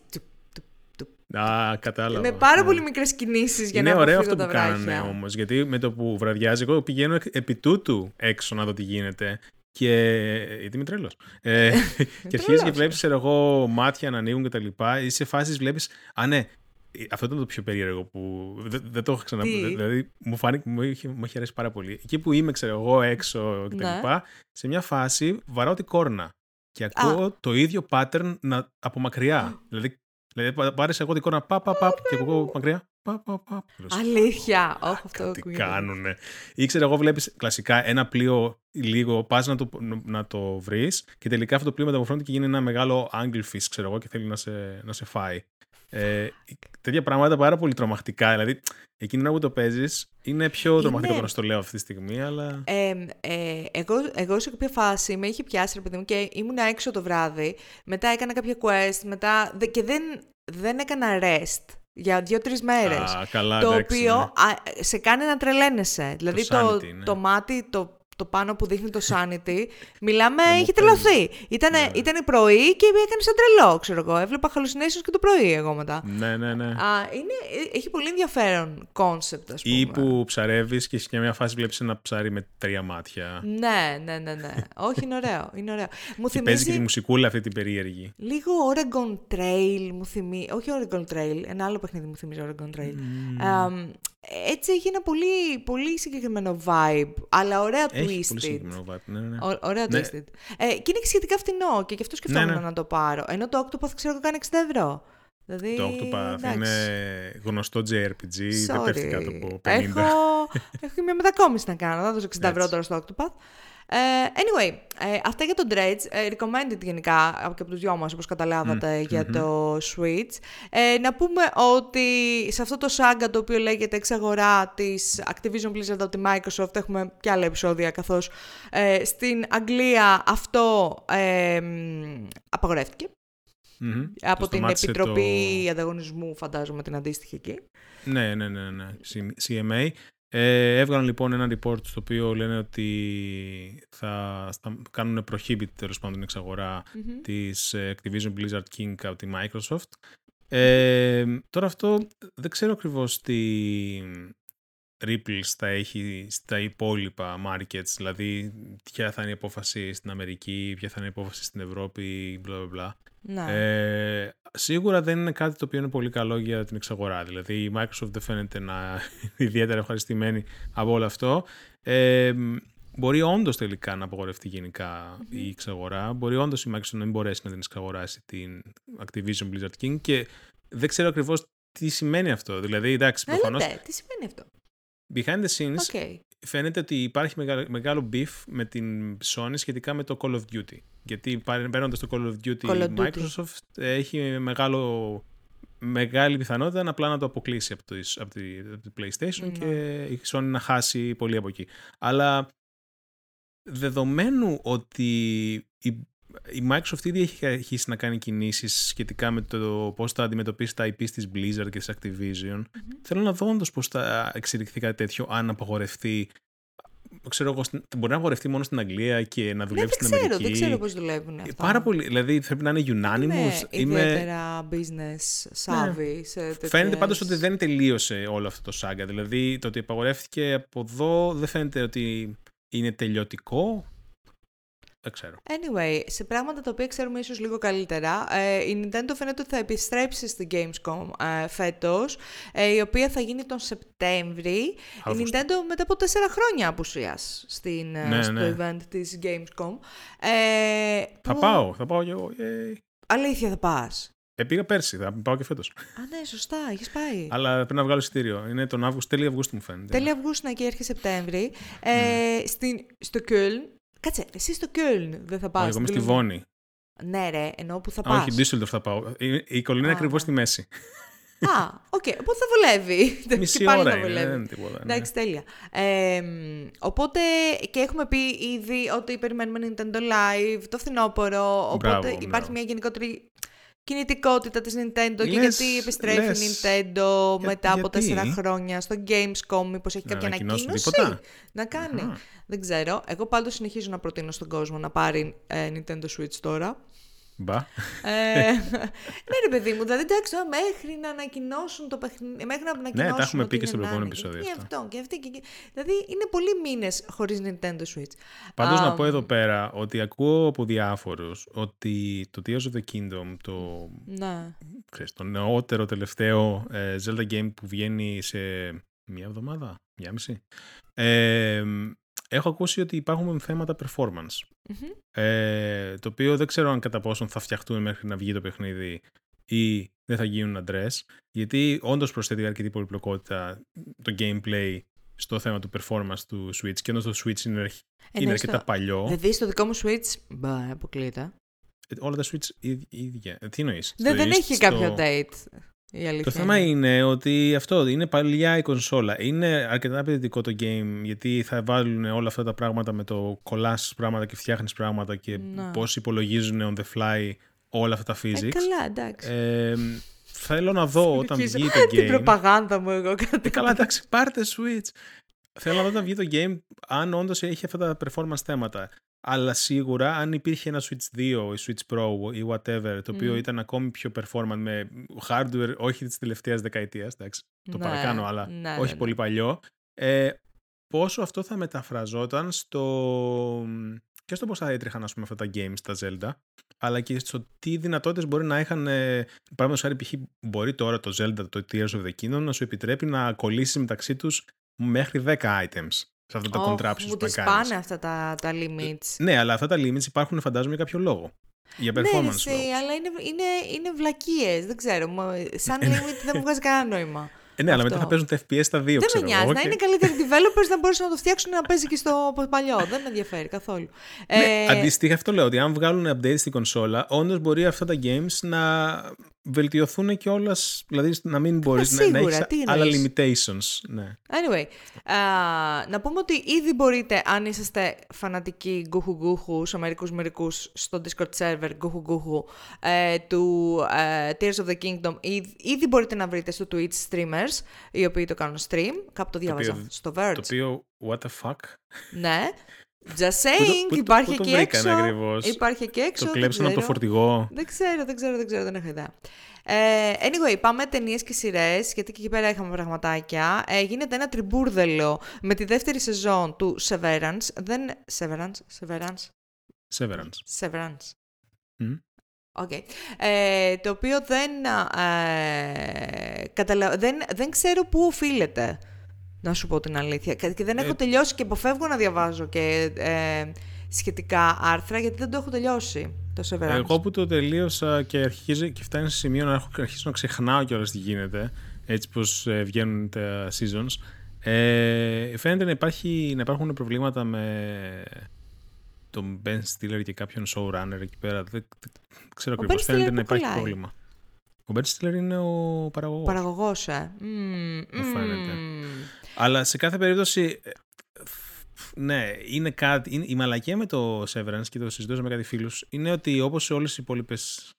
Α, κατάλαβα. Με πάρα ναι. πολύ μικρές κινήσεις για είναι να ωραίο αυτό που κάνανε όμως. Γιατί με το που βραδιάζει, εγώ πηγαίνω επί τούτου έξω να δω τι γίνεται. Και. Γιατί είμαι τρελό. Ε, και αρχίζεις και βλέπεις, ξέρω εγώ, μάτια να ανοίγουν κτλ. Ή σε φάσεις βλέπεις. Α, ναι, αυτό ήταν το πιο περίεργο που δεν, δεν το έχω ξαναπεί. Δηλαδή, μου φάνηκε, μου είχε, μου είχε αρέσει πάρα πολύ. Εκεί που είμαι, ξέρω εγώ, έξω κτλ. Ναι. Σε μια φάση βαράω την κόρνα. Και ακούω το ίδιο pattern να, από μακριά. δηλαδή, δηλαδή, πάρε εγώ την κόρνα, πα, πα, πα, και ακούω μακριά. Πα, πα, πα. Αλήθεια. Όχι, αυτό Τι κάνουνε. Ήξερα εγώ βλέπεις κλασικά ένα πλοίο λίγο, πας να το, να το βρεις και τελικά αυτό το πλοίο μεταμορφώνεται και γίνει ένα μεγάλο anglefish, ξέρω εγώ, και θέλει να σε, να σε φάει. Ε, τέτοια πράγματα πάρα πολύ τρομακτικά. Δηλαδή, εκείνη που το παίζεις είναι πιο είναι... τρομακτικό να το λέω αυτή τη στιγμή, αλλά. Ε, ε, εγώ, εγώ σε κάποια φάση με είχε πιάσει, ρε παιδί μου, και ήμουν έξω το βράδυ. Μετά έκανα κάποια quest, μετά. και δεν, δεν έκανα rest για δύο-τρεις μέρες. Το οποίο ναι. σε κάνει να τρελαίνεσαι. Δηλαδή το, ναι. το μάτι, το το πάνω που δείχνει το sanity, μιλάμε, είχε τρελαθεί. Ήτανε, ναι. Ήταν πρωί και έκανε σαν τρελό, ξέρω εγώ. Έβλεπα hallucinations και το πρωί εγώ μετά. Ναι, ναι, ναι. Α, είναι, έχει πολύ ενδιαφέρον concept, ας πούμε. Ή που ψαρεύεις και σε μια φάση βλέπεις ένα ψάρι με τρία μάτια. Ναι, ναι, ναι, ναι. Όχι, είναι ωραίο. Είναι ωραίο. Μου και θυμίζει... παίζει και τη μουσικούλα αυτή την περίεργη. Λίγο Oregon Trail μου θυμίζει. Όχι Oregon Trail, ένα άλλο παιχνίδι μου θυμίζει Oregon Trail. Mm έτσι έχει ένα πολύ, πολύ συγκεκριμένο vibe, αλλά ωραία έχει twisted. Πολύ συγκεκριμένο vibe, ναι, ναι. ωραία ναι. twisted. Ε, και είναι και σχετικά φθηνό και γι' αυτό σκεφτόμουν ναι, ναι. να το πάρω. Ενώ το Octopath ξέρω κάνει 60 ευρώ. Δηλαδή, το Octopath εντάξει. είναι γνωστό JRPG, δεν πέφτει κάτω από 50. Έχω, έχω μια μετακόμιση να κάνω, θα δώσω 60 ευρώ τώρα στο Octopath. Ε, anyway, ε, αυτά για το Dredge, ε, recommended γενικά και από τους δυο μας, όπως καταλάβατε, για το Switch. να πούμε ότι σε αυτό το saga το οποίο λέγεται εξαγορά της Activision Blizzard από τη Microsoft έχουμε και άλλα επεισόδια, καθώς στην Αγγλία αυτό απαγορεύτηκε. Από την Επιτροπή Ανταγωνισμού, φαντάζομαι, την αντίστοιχη εκεί. Ναι, ναι, ναι, ναι. CMA. Ε, έβγαλαν λοιπόν ένα report στο οποίο λένε ότι θα, κάνουν prohibit τέλος πάντων την εξαγορά mm-hmm. της ε, Activision Blizzard King από τη Microsoft. Ε, τώρα αυτό δεν ξέρω ακριβώς τι, ripples θα έχει στα υπόλοιπα markets, δηλαδή ποια θα είναι η απόφαση στην Αμερική, ποια θα είναι η απόφαση στην Ευρώπη, bla bla bla. Ναι. Ε, σίγουρα δεν είναι κάτι το οποίο είναι πολύ καλό για την εξαγορά. Δηλαδή η Microsoft δεν φαίνεται να είναι ιδιαίτερα ευχαριστημένη από όλο αυτό. Ε, μπορεί όντως τελικά να απογορευτεί γενικά η εξαγορά. Μπορεί όντως η Microsoft να μην μπορέσει να την εξαγοράσει την Activision Blizzard King και δεν ξέρω ακριβώς τι σημαίνει αυτό. Δηλαδή, εντάξει, προφανώς. τι σημαίνει αυτό; Behind the scenes Okay. φαίνεται ότι υπάρχει μεγάλο, μεγάλο beef με την Sony σχετικά με το Call of Duty. Γιατί παίρνοντας το Call of Duty, Call of η Duty. Microsoft έχει μεγάλο, μεγάλη πιθανότητα να απλά να το αποκλείσει από το, από τη, από τη PlayStation Ναι. και η Sony να χάσει πολύ από εκεί. Αλλά δεδομένου ότι η, η Microsoft ήδη έχει αρχίσει να κάνει κινήσεις σχετικά με το πώς θα αντιμετωπίσει τα IP της Blizzard και της Activision, θέλω να δω όντως πώς θα εξελιχθεί κάτι τέτοιο αν απαγορευτεί ξέρω εγώ, στην- μπορεί να απαγορευτεί μόνο στην Αγγλία και να Ναι, δουλεύει δεν στην ξέρω, Αμερική. δεν ξέρω πώς δουλεύουν αυτά. Πάρα πολύ, δηλαδή πρέπει να είναι Είμαι unanimous. Είμαι... ιδιαίτερα business savvy σε τέτοιες... Φαίνεται πάντως ότι δεν τελείωσε όλο αυτό το σάγκα. Δηλαδή το ότι απαγορεύτηκε από εδώ δεν φαίνεται ότι είναι τελειωτικό. Δεν ξέρω. Anyway, σε πράγματα τα οποία ξέρουμε ίσως λίγο καλύτερα, ε, η Nintendo φαίνεται ότι θα επιστρέψει στη Gamescom ε, φέτος, ε, η οποία θα γίνει τον Σεπτέμβρη. Η Αύγουστο. Nintendo μετά από τέσσερα χρόνια απουσίας στην, ε, Ναι, στο ναι. event της Gamescom. Ε, Θα που- πάω, θα πάω και εγώ. Yay. Αλήθεια θα πας; Ε, πήγα πέρσι, θα πάω και φέτος. Α, ναι, σωστά, έχεις πάει. Αλλά πρέπει να βγάλω εισιτήριο. Είναι τον Αύγουστο, τέλειο Αυγούστου μου φαίνεται. Τέλη Αυγούστου να και έρχεται Σεπτέμβρη. Ε, στην, στο Κöln. Κάτσε, εσύ στο Κöln δεν θα πας. Όχι, εγώ είμαι στη στην Βόνη. Ναι, ρε, εννοώ που θα Α, πας. Όχι, Düsseldorf θα πάω. Η, η Κολωνία είναι Α, ακριβώς ναι. στη μέση. Α, οκ, οπότε θα βολεύει. Μισή και πάλι ώρα θα είναι, βολεύει. δεν είναι τίποτα. ναι. Εντάξει, τέλεια. Ε, μ, οπότε και έχουμε πει ήδη ότι περιμένουμε Nintendo Live το φθινόπωρο. Οπότε Μπράβο, υπάρχει μπράβο. μια γενικότερη κινητικότητα της Nintendo και Λες- γιατί επιστρέφει η λες. Nintendo μετά από γιατί; τέσσερα χρόνια στο Gamescom. Μήπως έχει Να κάποια ανακοινώσει ανακοίνωση; τίποτα; να κάνει. Αχα. Δεν ξέρω. Εγώ πάντως συνεχίζω να προτείνω στον κόσμο να πάρει ε, Nintendo Switch τώρα. Μπα. Ε, ναι, ρε παιδί μου, δηλαδή εντάξει, τώρα μέχρι να ανακοινώσουν το παιχνίδι. Μέχρι να ανακοινώσουν. τα έχουμε ότι πει και είναι στο να προηγούμενο είναι. επεισόδιο Και αυτά. αυτό και αυτή και εκεί. Δηλαδή είναι πολλοί μήνες χωρίς Nintendo Switch. Πάντως Α, να πω εδώ πέρα ότι ακούω από διάφορους ότι το Tears of the Kingdom, το, Ναι. ξέρεις, το νεότερο τελευταίο ε, Zelda game που βγαίνει σε μία εβδομάδα, μία μισή, ε, έχω ακούσει ότι υπάρχουν θέματα performance. Μμμ. Ε, το οποίο δεν ξέρω αν κατά πόσον θα φτιαχτούν μέχρι να βγει το παιχνίδι ή δεν θα γίνουν αντρές, γιατί όντως προσθέτει αρκετή πολυπλοκότητα το gameplay στο θέμα του performance του Switch και ενώ το Switch είναι, αρχ- Ε, είναι ναι, αρκετά στο- παλιό, Δηλαδή στο δικό μου Switch; Μπα, αποκλείεται. ε, όλα τα Switch ίδ- ίδια. Ε, Τι εννοείς; Δεν, Στο- δεν έχει στο- κάποιο date. Η αλήθεια Το θέμα είναι ότι αυτό είναι παλιά η κονσόλα. Είναι αρκετά απαιτητικό το game γιατί θα βάλουν όλα αυτά τα πράγματα με το κολλάς πράγματα και φτιάχνεις πράγματα και Ναι. πώς υπολογίζουν on the fly όλα αυτά τα Ε, physics. καλά, εντάξει. Ε, θέλω να δω όταν Συνεχίζω βγει το Την game. προπαγάνδα μου εγώ κάτι. Ε, καλά, εντάξει, πάρτε Switch. Θέλω να δω όταν βγει το game αν όντως έχει αυτά τα performance θέματα. Αλλά σίγουρα αν υπήρχε ένα Switch 2 ή Switch Pro ή whatever, το οποίο Μμ. ήταν ακόμη πιο performant με hardware όχι της τελευταίας δεκαετίας, εντάξει, το Ναι, παρακάνω, αλλά ναι, όχι ναι, ναι. πολύ παλιό, ε, πόσο αυτό θα μεταφραζόταν στο... και στο πώς θα έτρεχαν ας πούμε, αυτά τα games, τα Zelda, αλλά και στο τι δυνατότητες μπορεί να είχαν, ε, παράδειγμα χάρη π.χ. μπορεί τώρα το Zelda, το Tears of the Kingdom να σου επιτρέπει να κολλήσεις μεταξύ τους μέχρι 10 items σε αυτά τα Ωχ, contraptions Μου που τις θα κάνεις. πάνε αυτά τα, τα limits. Ναι, αλλά αυτά τα limits υπάρχουν φαντάζομαι για κάποιο λόγο; Για Ναι, ρε, performance εσύ, λόγους. αλλά είναι, είναι, είναι βλακίες, δεν ξέρω. μα- Σαν limit δεν μου βγάζει κανένα νόημα. Ε, ναι, αλλά μετά αυτό. θα παίζουν τα FPS στα δύο, δεν ξέρω με νοιάζει. εγώ, Να και- είναι καλύτεροι developers να μπορούσαν να το φτιάξουν να παίζει και στο παλιό. δεν με ενδιαφέρει καθόλου. Ναι, Ε, αντίστοιχα αυτό λέω, ότι αν βγάλουν update στην κονσόλα, όντως μπορεί αυτά τα games να βελτιωθούν κιόλα. Δηλαδή να μην μπορείς να, να σίγουρα, έχεις τι άλλα εννοείς; limitations. Ναι. Anyway, α, να πούμε ότι ήδη μπορείτε, αν είσαστε φανατικοί γκουχου γκουχου, σε μερικούς μερικούς στο Discord server γκουχου γκουχου ε, του ε, Tears of the Kingdom, ήδη, ήδη μπορείτε να βρείτε στο Twitch streamers, οι οποίοι το κάνουν stream, κάπου το διάβαζα, οποίο- στο Verge. Το οποίο, what the fuck; Ναι. Just saying, πού το- υπάρχει πού το εκεί βρήκανε έξω. ακριβώς; Υπάρχει εκεί έξω. Το δεν κλέψαν από το ξέρω. φορτηγό. Δεν ξέρω, δεν ξέρω, δεν ξέρω, δεν έχω ιδέα. Ε, anyway, πάμε ταινίες και σειρές, γιατί και εκεί πέρα είχαμε πραγματάκια. Ε, γίνεται ένα τριμπούρδελο με τη δεύτερη σεζόν του Severance. Δεν. Severance, Severance, Severance. Severance. Μμ. Οκ. Ε, το οποίο δεν, ε, καταλα... δεν, δεν ξέρω πού οφείλεται, να σου πω την αλήθεια. Και και δεν έχω Ε, τελειώσει και αποφεύγω να διαβάζω και ε, σχετικά άρθρα, γιατί δεν το έχω τελειώσει το Severance. Εγώ που το τελείωσα και αρχίζει και φτάνει σε σημείο να έχω αρχίσει να ξεχνάω κιόλας τι γίνεται, έτσι πως ε, βγαίνουν τα seasons, ε, φαίνεται να, υπάρχει, να υπάρχουν προβλήματα με τον Ben Stiller και κάποιον showrunner εκεί πέρα. Δεν, δεν ξέρω Ο ακριβώς. Ben Φαίνεται Stiller να που υπάρχει κολλάει; πρόβλημα. Ο Ben Stiller είναι ο παραγωγός. Παραγωγός, ε. Μμμ, Μου φαίνεται. μμμ. Αλλά σε κάθε περίπτωση, ε, ναι, είναι κάτι. Είναι, η μαλακία με το Severance και το συζητούσα με κάτι φίλους είναι ότι όπως σε όλες οι υπόλοιπες,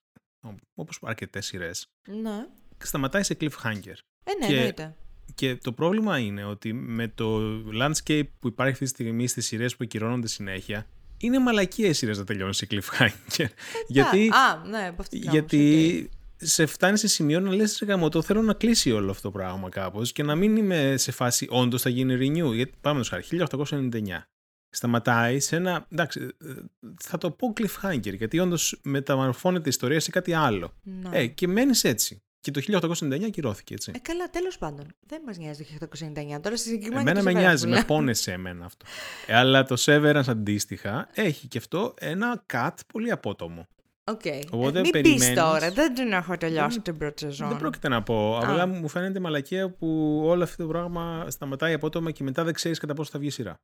όπως αρκετές σειρές, Ναι. σταματάει σε cliffhanger. Ε, ναι, Και- εννοείται. Και το πρόβλημα είναι ότι με το landscape που υπάρχει αυτή τη στιγμή στις σειρές που ακυρώνονται συνέχεια, είναι μαλακία οι σειρές να τελειώνουν σε cliffhanger. γιατί Α, ναι, από αυτή την άποψη, γιατί σε φτάνει σε σημείο να λες «Ρε γαμώτο, θέλω να κλείσει όλο αυτό το πράγμα κάπως και να μην είμαι σε φάση όντως θα γίνει renew. Γιατί πάμε το χάρη, 1899. Σταματάει σε ένα, εντάξει, ε, θα το πω cliffhanger, γιατί όντως μεταμορφώνεται η ιστορία σε κάτι άλλο. οκ. Ναι. Ε, και μένεις έτσι. Και το 1899 ακυρώθηκε έτσι. Ε, καλά, τέλος πάντων. Δεν μας νοιάζει το 1829. Τώρα στη συγκεκριμένη. Εμένα το με Severance νοιάζει, με μιλάμε. πόνεσε εμένα αυτό. Ε, αλλά το Severance αντίστοιχα έχει και αυτό ένα cut πολύ απότομο. Οκ. Οπότε Ε, μην πεις περιμένεις- τώρα, δεν την έχω τελειώσει την πρώτη σεζόν. Δεν πρόκειται να πω. Α. Απλά μου φαίνεται μαλακία που όλο αυτό το πράγμα σταματάει απότομα και μετά δεν ξέρεις κατά πόσο θα βγει η σειρά.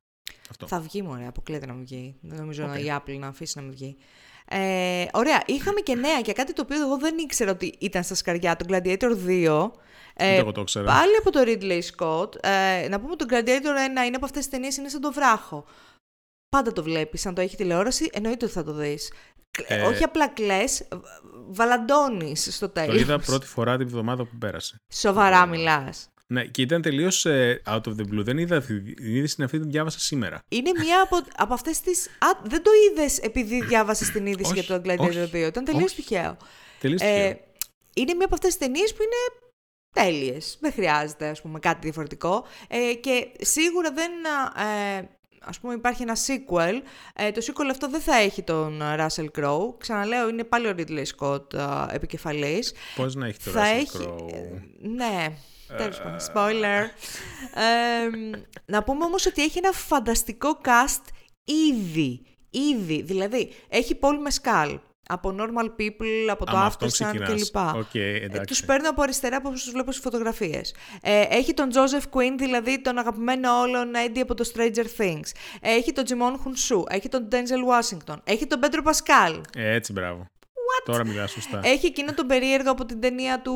Αυτό. Θα βγει, μωρέ, αποκλείεται να μου βγει. Δεν νομίζω Οκ. να η Apple να αφήσει να μου βγει. Ε, ωραία, είχαμε και νέα και κάτι το οποίο εγώ δεν ήξερα ότι ήταν στα σκαριά. Το Gladiator 2. Ε, Ούτε εγώ το ήξερα. Πάλι από το Ridley Scott. Ε, να πούμε ότι το Gladiator 1 είναι από αυτές τις ταινίες, είναι σαν Το Βράχο. Πάντα το βλέπεις, αν το έχει τηλεόραση, εννοείται ότι θα το δεις. Ε, Όχι απλά κλαις, βαλαντώνεις στο Το τέλος. είδα πρώτη φορά την εβδομάδα που πέρασε. Σοβαρά μιλάς. Ναι, και ήταν τελείως out of the blue. Δεν είδα αυτή την είδηση, την αυτή την διάβασα σήμερα. Είναι μία από, από αυτές τις... Α, δεν το είδες επειδή διάβασες την είδηση Όχι, για το Gladiator όχι, 2. Ήταν τελείως όχι. τυχαίο. Τελείως Ε, είναι μία από αυτές τις ταινίες που είναι τέλειες. Δεν χρειάζεται, ας πούμε, κάτι διαφορετικό. Ε, και σίγουρα δεν... Ε, ας πούμε υπάρχει ένα sequel. Ε, το sequel αυτό δεν θα έχει τον ε, Russell Crowe. Ξαναλέω, είναι πάλι ο Ridley Scott ε, επικεφαλής. Πώς να έχει το θα Russell έχει... Crowe; ε, Ναι, τέλος πάντων, spoiler. Ε, να πούμε όμως ότι έχει ένα φανταστικό cast ήδη. Ήδη. Δηλαδή, έχει Paul Mescal από Normal People, από το Α, με αυτόν Aftersun ξεκινάς. κλπ. Οκ, Ε, εντάξει. τους παίρνω από αριστερά από όσους βλέπω στις φωτογραφίες. Ε, έχει τον Joseph Quinn, δηλαδή τον αγαπημένο όλων Eddie από το Stranger Things. Ε, έχει τον Djimon Hounsou. Έχει τον Denzel Washington. Έχει τον Pedro Pascal. Ε, έτσι, μπράβο. Τώρα μιλάς σωστά. Έχει εκείνο τον περίεργο από την ταινία του,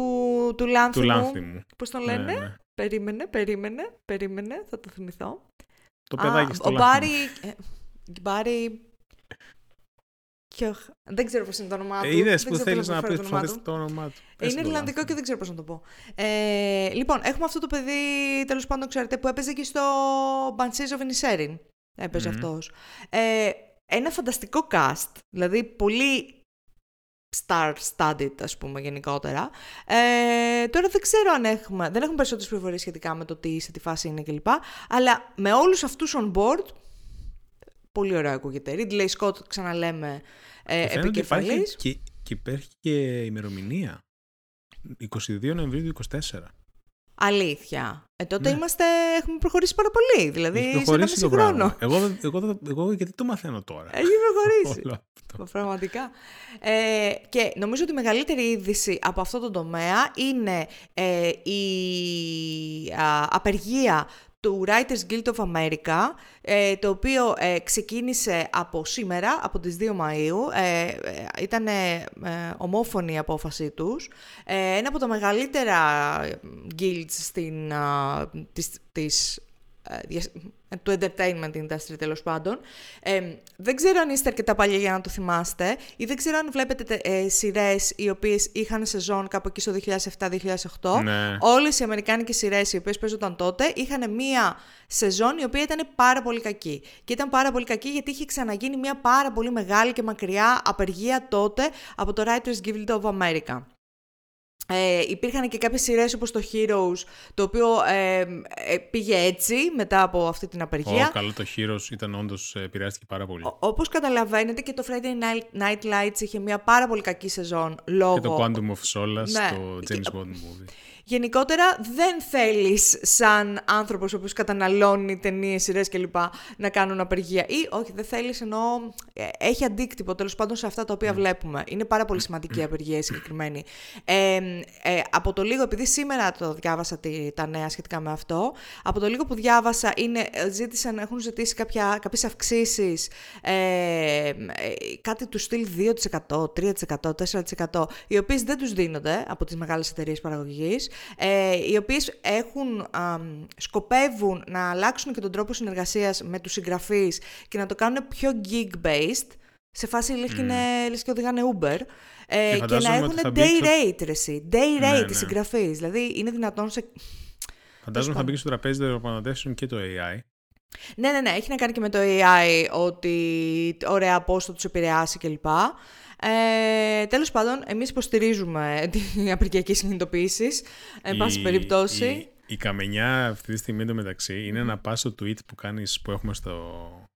του Λάνθιμου. Του Λάνθιμου. Πώς τον Ναι, λένε; ναι. Περίμενε, περίμενε, περίμενε, θα το θυμηθώ. Το Α, παιδάκι στο ο Λάνθιμο. Μπάρι... ε, Μπάρι... Κιοχ. Δεν ξέρω πώς είναι το όνομά του. Ε, είδες Δεν που ξέρω θέλεις πώς να πεις προφέρω το όνομά προσπαθείς του. το όνομά του. Πες Είναι το Ιρλανδικό Λάνθιμο. και δεν ξέρω πώς να το πω. Ε, λοιπόν, έχουμε αυτό το παιδί, τέλος πάντων, ξέρετε, που έπαιζε και στο Banshees of Inisherin. Έπαιζε Μμμ. αυτός. Ε, ένα φανταστικό cast, δηλαδή πολύ star-studded, ας πούμε, γενικότερα. Ε, τώρα δεν ξέρω αν έχουμε, δεν έχουμε περισσότερες πληροφορίες σχετικά με το τι, σε τι φάση είναι κλπ. Αλλά με όλους αυτούς on board, πολύ ωραίο ακούγεται. Ridley Scott, ξαναλέμε, ε, Και φαίνεται ότι υπάρχει επικεφαλής. και, και υπάρχει και ημερομηνία. 22 Νοεμβρίου του 24. Αλήθεια. Ε, τότε Ναι. είμαστε, έχουμε προχωρήσει πάρα πολύ. Δηλαδή, Έχει σε ένα προχωρήσει μισή το χρόνο. πράγμα. Εγώ, δεν- εγώ, δεν- εγώ, γιατί το μαθαίνω τώρα; Έχει προχωρήσει. Όλο αυτό. Πραγματικά. Ε, και νομίζω ότι η μεγαλύτερη είδηση από αυτό το τομέα είναι ε, η α, απεργία του Writers Guild of America, ε, το οποίο ε, ξεκίνησε από σήμερα, από τις 2 Μαΐου. Ε, ε, ήταν ε, ομόφωνη η απόφαση τους. Ε, ένα από τα μεγαλύτερα guilds στην, α, της, της ε, του entertainment industry τέλος πάντων. Ε, δεν ξέρω αν είστε αρκετά παλιά για να το θυμάστε ή δεν ξέρω αν βλέπετε ε, σειρές οι οποίες είχαν σεζόν κάπου εκεί στο 2007-2008. Ναι. Όλες οι αμερικάνικες σειρές οι οποίες παίζονταν τότε είχαν μία σεζόν η οποία ήταν πάρα πολύ κακή. Και ήταν πάρα πολύ κακή γιατί είχε ξαναγίνει μία πάρα πολύ μεγάλη και μακριά απεργία τότε από το Writers Guild of America. Ε, υπήρχαν και κάποιες σειρές όπως το Heroes, το οποίο ε, ε, πήγε έτσι μετά από αυτή την απεργία. Ω, καλό το Heroes ήταν όντως, ε, επηρεάστηκε πάρα πολύ. Ο, όπως καταλαβαίνετε και το Friday Night, Night Lights είχε μια πάρα πολύ κακή σεζόν λόγω... Και το Quantum of Solace, Ναι. το James Bond movie. Γενικότερα δεν θέλεις σαν άνθρωπος ο οποίος καταναλώνει ταινίες, σειρές κλπ. να κάνουν απεργία. Ή όχι, δεν θέλεις εννοώ ε, έχει αντίκτυπο τέλος πάντων σε αυτά τα οποία βλέπουμε. Είναι πάρα πολύ σημαντική η απεργία η συγκεκριμένη. Ε, ε, από το λίγο, επειδή σήμερα το διάβασα τη, τα νέα σχετικά με αυτό, από το λίγο που διάβασα είναι, ε, ζήτησαν, έχουν ζητήσει κάποια, κάποιες αυξήσεις, ε, ε, κάτι του στυλ 2%, 3%, 4%, οι οποίες δεν τους δίνονται από τις μεγάλες εταιρείες παραγωγής, ε, οι οποίες έχουν, α, σκοπεύουν να αλλάξουν και τον τρόπο συνεργασίας με τους συγγραφείς και να το κάνουν πιο gig-based, σε φάση λες, και, είναι, λες και οδηγάνε Uber, ε, και, να φαντάζομαι έχουν ότι θα μπει day στο- rate, ρε εσύ. Day Ναι, rate ναι. οι συγγραφείς. Δηλαδή είναι δυνατόν σε... Φαντάζομαι θα μπήκε στο τραπέζι των διαπραγματεύσεων και το AI. Ναι, ναι, ναι, έχει να κάνει και με το AI ότι ωραία πώς θα τους επηρεάσει κλπ. Ε, τέλος πάντων, εμείς υποστηρίζουμε την απεργιακή συνειδητοποίησης, εν πάση Η- περιπτώσει. Η, η καμενιά αυτή τη στιγμή εντωμεταξύ είναι να πας στο tweet που κάνεις, που έχουμε στο,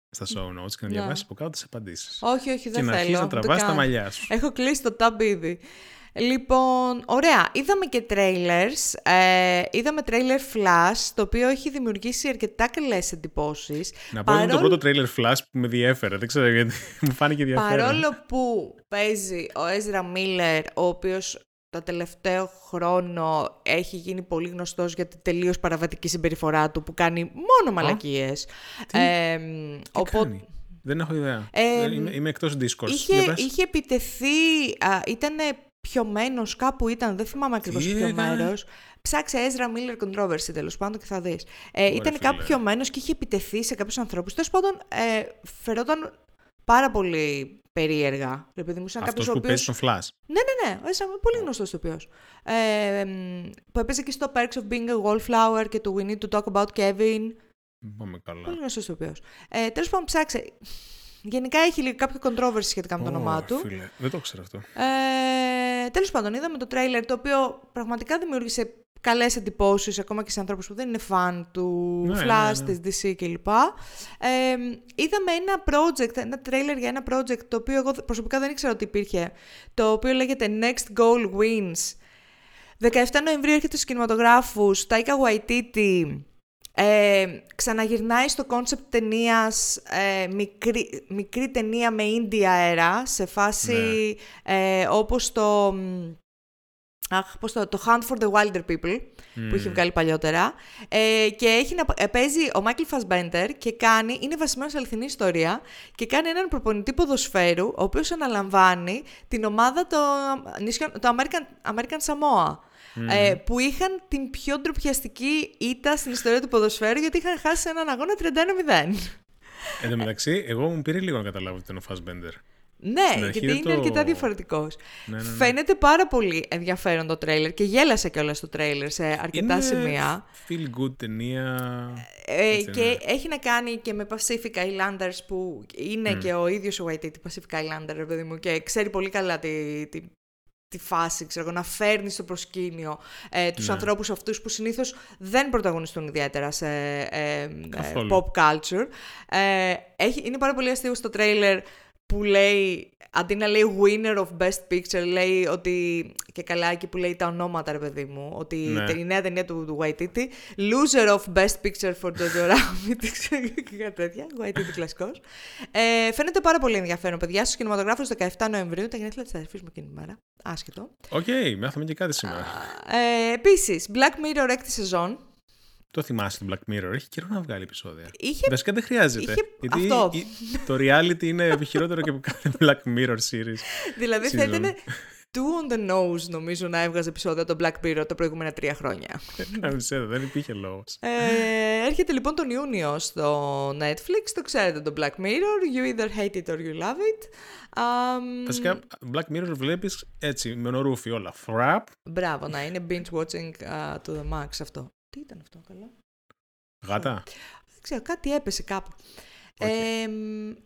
στα show notes και να Ναι. διαβάσεις από κάτω τις απαντήσεις. Όχι, όχι, και δεν να θέλω. αρχίσεις να δεν το τραβάς τα κάνω. μαλλιά σου. Έχω κλείσει το tab ήδη. Λοιπόν, ωραία. Είδαμε και trailers. Ε, είδαμε trailer Flash, το οποίο έχει δημιουργήσει αρκετά καλές εντυπώσεις. Να πω ότι είναι το Παρόλο- πρώτο trailer flash που με διέφερε. Δεν ξέρω γιατί μου φάνηκε ενδιαφέρον. Παρόλο που παίζει ο Ezra Miller, ο οποίος το τελευταίο χρόνο έχει γίνει πολύ γνωστός για την τελείως παραβατική συμπεριφορά του που κάνει μόνο μαλακίες. Τι; Ε, Τι οπότε- κάνει; Δεν έχω ιδέα. Ε, Δεν- είμαι, είμαι εκτός Discord. Είχε, Για πες. είχε επιτεθεί, α, ήταν πιωμένος, κάπου ήταν, δεν θυμάμαι ακριβώς Τι ποιο έκανε; μέρος. Ψάξε Ezra Miller Controversy τέλος πάντων και θα δεις. Ε, ήταν φίλε. κάπου πιωμένος και είχε επιτεθεί σε κάποιους ανθρώπους. Τέλος πάντων, ε, φερόταν πάρα πολύ περίεργα. Ρε παιδί μου, σαν Αυτός κάποιος ο που οποίος... παίζει τον flash. Ναι, ναι, ναι. Ο Ezra Miller, πολύ γνωστός ηθοποιός. Ε, μ, που έπαιζε και στο Perks of Being a Wallflower και το We Need to Talk About Kevin. Πάμε καλά. Πολύ γνωστός ηθοποιός. Ε, τέλος πάντων, ψάξε. Γενικά έχει λίγο κάποιο controversy σχετικά με το Ω, όνομά του. Φίλε, δεν το ξέρω αυτό. Ε, τέλος πάντων, είδαμε το τρέιλερ το οποίο πραγματικά δημιούργησε καλές εντυπώσεις ακόμα και σε ανθρώπους που δεν είναι φαν του Ναι, Flash, ναι, ναι. της DC κλπ. Ε, είδαμε ένα project, ένα τρέιλερ για ένα project το οποίο εγώ προσωπικά δεν ήξερα ότι υπήρχε, το οποίο λέγεται Next Goal Wins. 17 Νοεμβρίου έρχεται στους κινηματογράφους, Taika Waititi, ε, ξαναγυρνάει στο concept ταινίας ε, μικρή, μικρή ταινία με indie αέρα σε φάση ε, όπως το, μ, αχ, πώς το, το Hunt for the Wilder People που είχε Μμμ. βγάλει παλιότερα. Ε, και έχει να, ε, παίζει ο Michael Fassbender και κάνει, είναι βασισμένος σε αληθινή ιστορία και κάνει έναν προπονητή ποδοσφαίρου ο οποίος αναλαμβάνει την ομάδα το, νησιών- το American, American Samoa ε, που είχαν την πιο ντροπιαστική ήττα στην ιστορία του ποδοσφαίρου γιατί είχαν χάσει έναν αγώνα 31-0. Εν τω μεταξύ, εγώ μου πήρε λίγο να καταλάβω ότι ήταν ο Fassbender. Ναι, Στην αρχή γιατί δεν είναι το- αρκετά διαφορετικός. Ναι, ναι, ναι. Φαίνεται πάρα πολύ ενδιαφέρον το τρέιλερ και γέλασε κιόλας το τρέιλερ σε αρκετά Είναι σημεία. Feel good ταινία. Ε, έτσι, και ναι. έχει να κάνει και με Pacific Islanders που είναι και ο ίδιος ο Waititi Pacific Islander, ρε παιδί μου, και ξέρει πολύ καλά τη, τη, τη φάση, ξέρω εγώ, να φέρνεις στο προσκήνιο ε, τους Ναι. ανθρώπους αυτούς που συνήθως δεν πρωταγωνιστούν ιδιαίτερα σε ε, ε, Καθόλου. pop culture. Ε, έχει, είναι πάρα πολύ αστείο στο τρέιλερ που λέει, αντί να λέει winner of best picture, λέει ότι, και καλά εκεί που λέει τα ονόματα ρε παιδί μου, ότι Ναι. η νέα ταινία του, του Waititi, loser of best picture for Jojo Rabbit, ξέρω και κάτι τέτοια, Waititi κλασικός. Ε, φαίνεται πάρα πολύ ενδιαφέρον, παιδιά, στους κινηματογράφους 17 Νοεμβρίου, τα γενέθλια της αδερφής μου εκείνη τη μέρα, άσχετο. Οκ, μάθαμε και κάτι σήμερα. Ε, επίσης, Black Mirror έκτη σεζόν, Το θυμάσαι το Black Mirror, έχει καιρό να βγάλει επεισόδια. είχε Βασικά δεν χρειάζεται. είχε- γιατί αυτό. η- το reality είναι χειρότερο και από κάθε Black Mirror series. Δηλαδή θα season. ήταν too on the nose νομίζω να έβγαζε επεισόδια το Black Mirror τα προηγούμενα τρία χρόνια. Δεν ξέρω, δεν υπήρχε λόγος. Ε, έρχεται λοιπόν τον Ιούνιο στο Netflix, το ξέρετε το Black Mirror, you either hate it or you love it. Um, Βασικά, Black Mirror βλέπεις έτσι, με νορούφι όλα. Frap. Μπράβο, να είναι binge watching uh, to the max αυτό. Τι ήταν αυτό, καλά; Γάτα. Δεν ξέρω, κάτι έπεσε κάπου. Okay. Ε,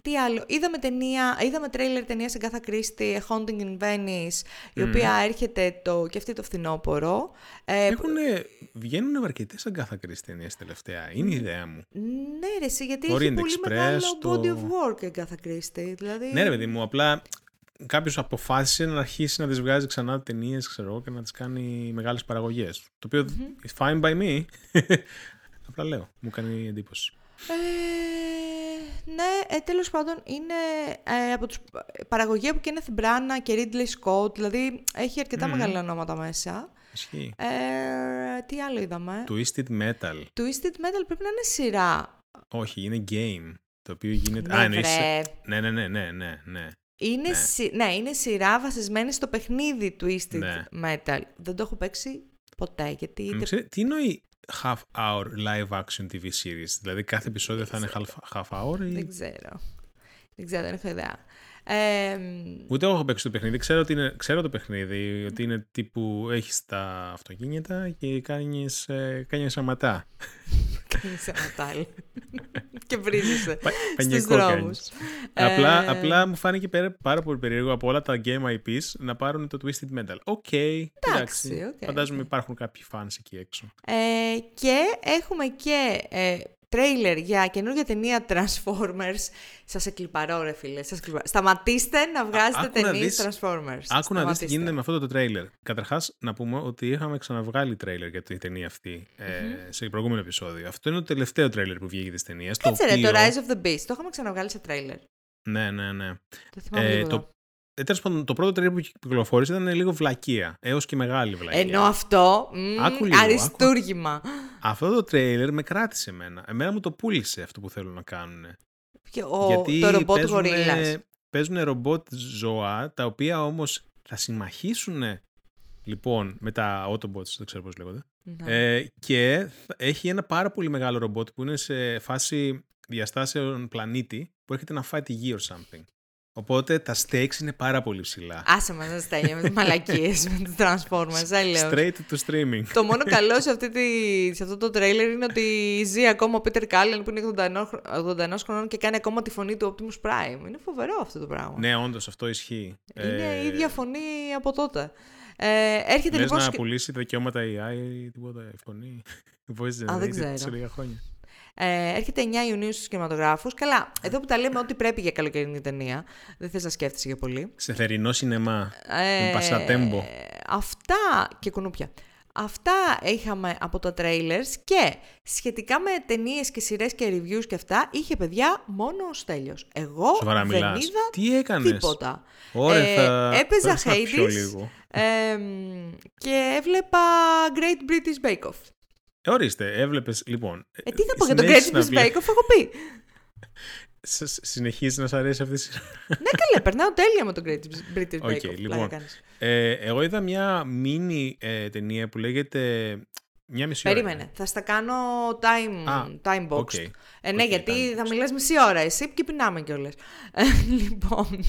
τι άλλο, είδαμε ταινία, είδαμε τρέιλερ ταινία σε Γκάθα Κρίστη, A Haunting in Venice, η οποία έρχεται το, και αυτή το φθινόπωρο. Ε, Έχουνε, βγαίνουν αρκετέ Αγκάθα Κρίστη ταινίες τελευταία, είναι η ιδέα μου. Ναι ρε εσύ, γιατί Orient έχει πολύ Express, μεγάλο το- body of work η Γκάθα Κρίστη. Δηλαδή... Ναι, ρε παιδί μου, απλά κάποιος αποφάσισε να αρχίσει να τις βγάζει ξανά ταινίες, ξέρω εγώ, και να τις κάνει μεγάλες παραγωγές. Το οποίο is fine by me. απλά λέω, μου κάνει εντύπωση. Ε, ναι, ε, τέλος πάντων είναι ε, από τους παραγωγή από Kenneth Branagh και Ridley Scott, δηλαδή έχει αρκετά μεγάλα ονόματα μέσα. Ισχύει. Ε, τι άλλο είδαμε; Twisted Metal. Twisted Metal πρέπει να είναι σειρά. Όχι, είναι game. Το οποίο γίνεται. Ναι, Α, εννοείς- βρε. Ναι, ναι, ναι, ναι, ναι, ναι. Είναι, Ναι. σι- ναι, είναι σειρά βασισμένη στο παιχνίδι Twisted Ναι. Metal. Δεν το έχω παίξει ποτέ, γιατί... Μου ξέρει, τι εννοεί half hour live action TV series; Δηλαδή κάθε επεισόδιο θα είναι half, half hour ή... Δεν ξέρω. Δεν ξέρω, δεν έχω ιδέα. Ε, Ούτε εγώ έχω παίξει το παιχνίδι. Ξέρω, ότι είναι, ξέρω το παιχνίδι, ότι είναι τύπου έχεις τα αυτοκίνητα και κάνεις, ε, κάνεις αματά. Κάνεις ένα τάλι. και βρίζεσαι Πα- στους πανιακό δρόμους. κάνεις. Απλά, Ε, απλά μου φάνηκε πέρα- πάρα πολύ περίεργο από όλα τα game IPs να πάρουν το Twisted Metal. Οκ, εντάξει. οκ, Φαντάζομαι οκ. υπάρχουν κάποιοι fans εκεί έξω. Ε, και έχουμε και ε, τρέιλερ για καινούργια ταινία Transformers. Σας εκλυπαρώ ρε φίλε. Σας εκλυπαρώ. Σταματήστε να βγάζετε άκου να ταινίες δεις- Transformers. Άκου να δεις τι Σταματήστε. γίνεται με αυτό το τρέιλερ. Καταρχάς, να πούμε ότι είχαμε ξαναβγάλει τρέιλερ για την ταινία αυτή ε, σε προηγούμενο επεισόδιο. Αυτό είναι το τελευταίο τρέιλερ που βγήκε της ταινίας. Κάτσε ρε, οποίο... το Rise of the Beast. Το είχαμε ξαναβγάλει σε τρέιλερ. Ναι, ναι, ναι. Το θυμάμαι Ε, λίγο το, εδώ. Ε, τέλος πάντων, το πρώτο τρέιλερ που κυκλοφόρησε ήταν λίγο βλακεία. Έως και μεγάλη βλακεία. Ενώ αυτό, μ, Άκου λίγο, αριστούργημα. Αυτό το τρέιλερ με κράτησε εμένα. Εμένα μου το πούλησε αυτό που θέλουν να κάνουν. Και ο, Γιατί το ρομπότ παίζουνε- γορίλας. Παίζουν ρομπότ ζώα, τα οποία όμως θα συμμαχήσουν λοιπόν με τα Autobots, δεν ξέρω πώς λέγονται. Ναι. Ε, και θα- έχει ένα πάρα πολύ μεγάλο ρομπότ που είναι σε φάση διαστάσεων πλανήτη που έρχεται να φάει τη γη or something. Οπότε τα stakes είναι πάρα πολύ ψηλά. Άσε μας να στέλνει με τις μαλακίες, με τους Transformers, έλεος. Straight to streaming. Το μόνο καλό σε, αυτή τη, σε αυτό το τρέιλερ είναι ότι ζει ακόμα ο Peter Cullen που είναι 81, χρ- 81 χρονών και κάνει ακόμα τη φωνή του Optimus Prime. Είναι φοβερό αυτό το πράγμα. ναι, όντως αυτό ισχύει. Είναι Ε, η ίδια φωνή από τότε. Ε, έρχεται Λες λοιπόν... να σκη- πουλήσει δικαιώματα AI ή τίποτα η φωνή. Voice Α, δεν generated ξέρω. σε λίγα χρόνια. Ε, έρχεται 9 Ιουνίου στους κινηματογράφους. Καλά, εδώ που τα λέμε ό,τι πρέπει για καλοκαιρινή ταινία. Δεν θες να σκέφτεσαι για πολύ. Σε θερινό σινεμά. Ε, Με πασατέμπο. Αυτά και κουνούπια. Αυτά είχαμε από τα trailers και σχετικά με ταινίες και σειρές και reviews και αυτά είχε παιδιά μόνο ο Στέλιος. Εγώ Σοβαρά δεν μιλάς. είδα Τι έκανες; τίποτα. Ωραία, Ε, θα... έπαιζα θα έρθω να πιω Hades. λίγο. Ε, μ, και έβλεπα Great British Bake Off. Ε, ορίστε, έβλεπες, λοιπόν. Ε, τι θα πω για το συνέχισες Great να British βλέ- Bake Off, έχω πει. Σ- Συνεχίζεις να σ' αρέσει αυτή η σειρά; ναι, καλά, περνάω τέλεια με το Great British Bake Οκ, Off. λοιπόν. πλάκα κάνεις. Ε, εγώ είδα μια μίνι ε, ταινία που λέγεται μια μισή ώρα. Περίμενε, θα στα κάνω time, Α, time box. οκ. Ε, ναι, Οκ, γιατί time θα box. μιλάς μισή ώρα εσύ και πεινάμε κιόλας. Ε, λοιπόν,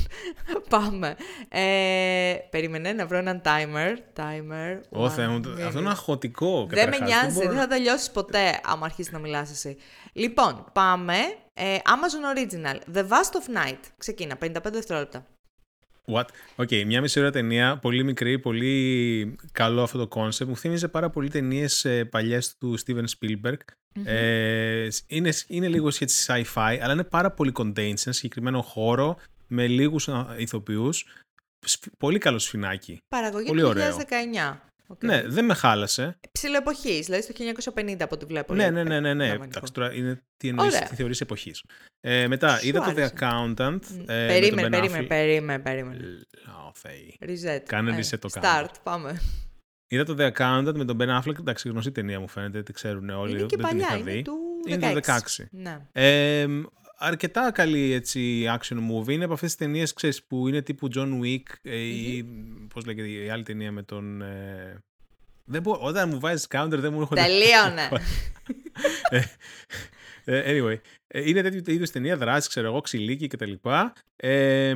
πάμε. Ε, περίμενε να βρω έναν timer. Timer. Ω one Θεέ μου, minute. αυτό είναι αγχωτικό. Δεν με καταρχάς. νοιάζει, μπορώ δεν να- θα τελειώσεις ποτέ άμα αρχίσεις να μιλάς εσύ. Λοιπόν, πάμε. Ε, Amazon Original. The Vast of Night. Ξεκίνα, 55 δευτερόλεπτα. What? Οκ, μια μισή ώρα ταινία, πολύ μικρή, πολύ καλό αυτό το concept. Μου θύμιζε πάρα πολύ ταινίες παλιές του Steven Spielberg. Ε, είναι, είναι λίγο έτσι sci-fi, αλλά είναι πάρα πολύ contained σε ένα συγκεκριμένο χώρο με λίγους α, ηθοποιούς. Σφ- Πολύ καλό σφινάκι. Παραγωγή Πολύ του ωραίο. 2019. Οκ. Ναι, δεν με χάλασε. Ψιλοεποχής, δηλαδή στο 1950 από ό,τι βλέπω. Ναι, λέει. ναι, ναι, ναι. ναι. Γερμανικό. Εντάξει, τώρα είναι τι εννοείς, Ωραία. τι θεωρείς εποχής. Ε, μετά, Σου είδα το The άρεσε. Accountant. ε, με περίμενε, τον Ben περίμενε, Affleck. περίμενε, περίμενε. Ω, Θεή. Reset. Κάνε Ε, reset το Start, κάνω. πάμε. Είδα το The Accountant με τον Ben Affleck. Εντάξει, γνωστή ταινία μου φαίνεται, τη ξέρουν όλοι. είναι και δεν την παλιά, είχα είναι δει. του 16. Είναι του 16. Ναι. Ε, αρκετά καλή έτσι, action movie. Είναι από αυτές τις ταινίες που είναι τύπου John Wick ε, ή πώς λέγεται η άλλη ταινία με τον. Ε, δεν μπο... Όταν μου βάζεις counter δεν μου έρχονται. Τελείωνε. Ε, anyway, είναι τέτοιο είδους ταινία δράση, ξέρω εγώ, ξυλίκι κτλ. Ε,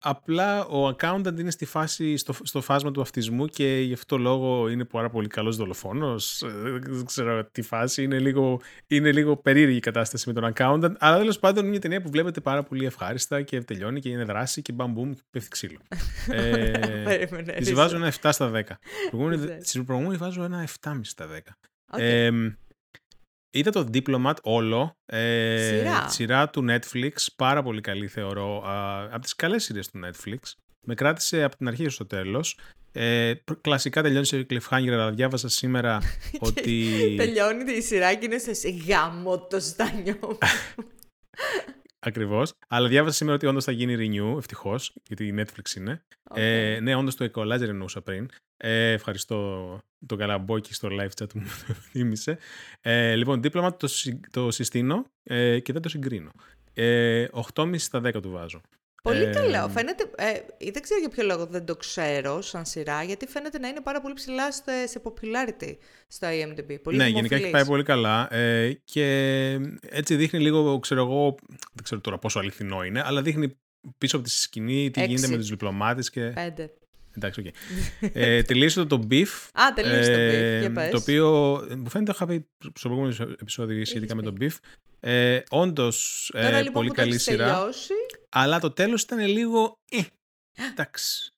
Απλά ο accountant είναι στη φάση, στο, στο φάσμα του αυτισμού και γι' αυτό λόγο είναι πάρα πολύ καλός δολοφόνος. Ε, δεν ξέρω τι φάση, είναι λίγο, είναι λίγο περίεργη η κατάσταση με τον accountant, αλλά τέλος πάντων είναι μια ταινία που βλέπετε πάρα πολύ ευχάριστα και τελειώνει και είναι δράση και μπαμ μπούμ και πέφτει ξύλο. ε, της βάζω ένα 7 στα 10. Στην προηγούμενη βάζω ένα 7,5 στα 10. Ε, Είδα το Diplomat όλο. Ε, σειρά. Σειρά του Netflix. Πάρα πολύ καλή θεωρώ. από τις καλές σειρές του Netflix. Με κράτησε από την αρχή στο τέλος. Ε, κλασικά τελειώνει σε cliffhanger, αλλά διάβασα σήμερα ότι... τελειώνει η σειρά και είναι σε γάμο το στάνιο. Ακριβώς. Αλλά διάβασα σήμερα ότι όντως θα γίνει renew, ευτυχώς, γιατί η Netflix είναι. Ε, ναι, όντως το Equalizer εννοούσα πριν. Ε, ευχαριστώ τον Καλαμπόκη στο live chat που μου το θύμισε. Ε, λοιπόν, δίπλωμα το, το συστήνω ε, και δεν το συγκρίνω. Ε, 8,5 στα 10 του βάζω. Πολύ ε, καλό. Φαίνεται, ε, δεν ξέρω για ποιο λόγο δεν το ξέρω σαν σειρά, γιατί φαίνεται να είναι πάρα πολύ ψηλά σε popularity στο IMDb. Πολύ ναι, γενικά έχει πάει πολύ καλά ε, και έτσι δείχνει λίγο, ξέρω εγώ, δεν ξέρω τώρα πόσο αληθινό είναι, αλλά δείχνει πίσω από τη σκηνή τι γίνεται με τους διπλωμάτες και... Πέντε. Εντάξει, οκ. Okay. ε, τελείωσε το Beef. Α, τελείωσε το Beef, για πες. Το οποίο, μου φαίνεται, είχα πει στο προηγούμενο επεισόδιο σχετικά με το Beef. Ε, όντως, ε, λοιπόν, πολύ καλή σειρά. Τελειώσει. Αλλά το τέλος ήταν λίγο, ε, εντάξει.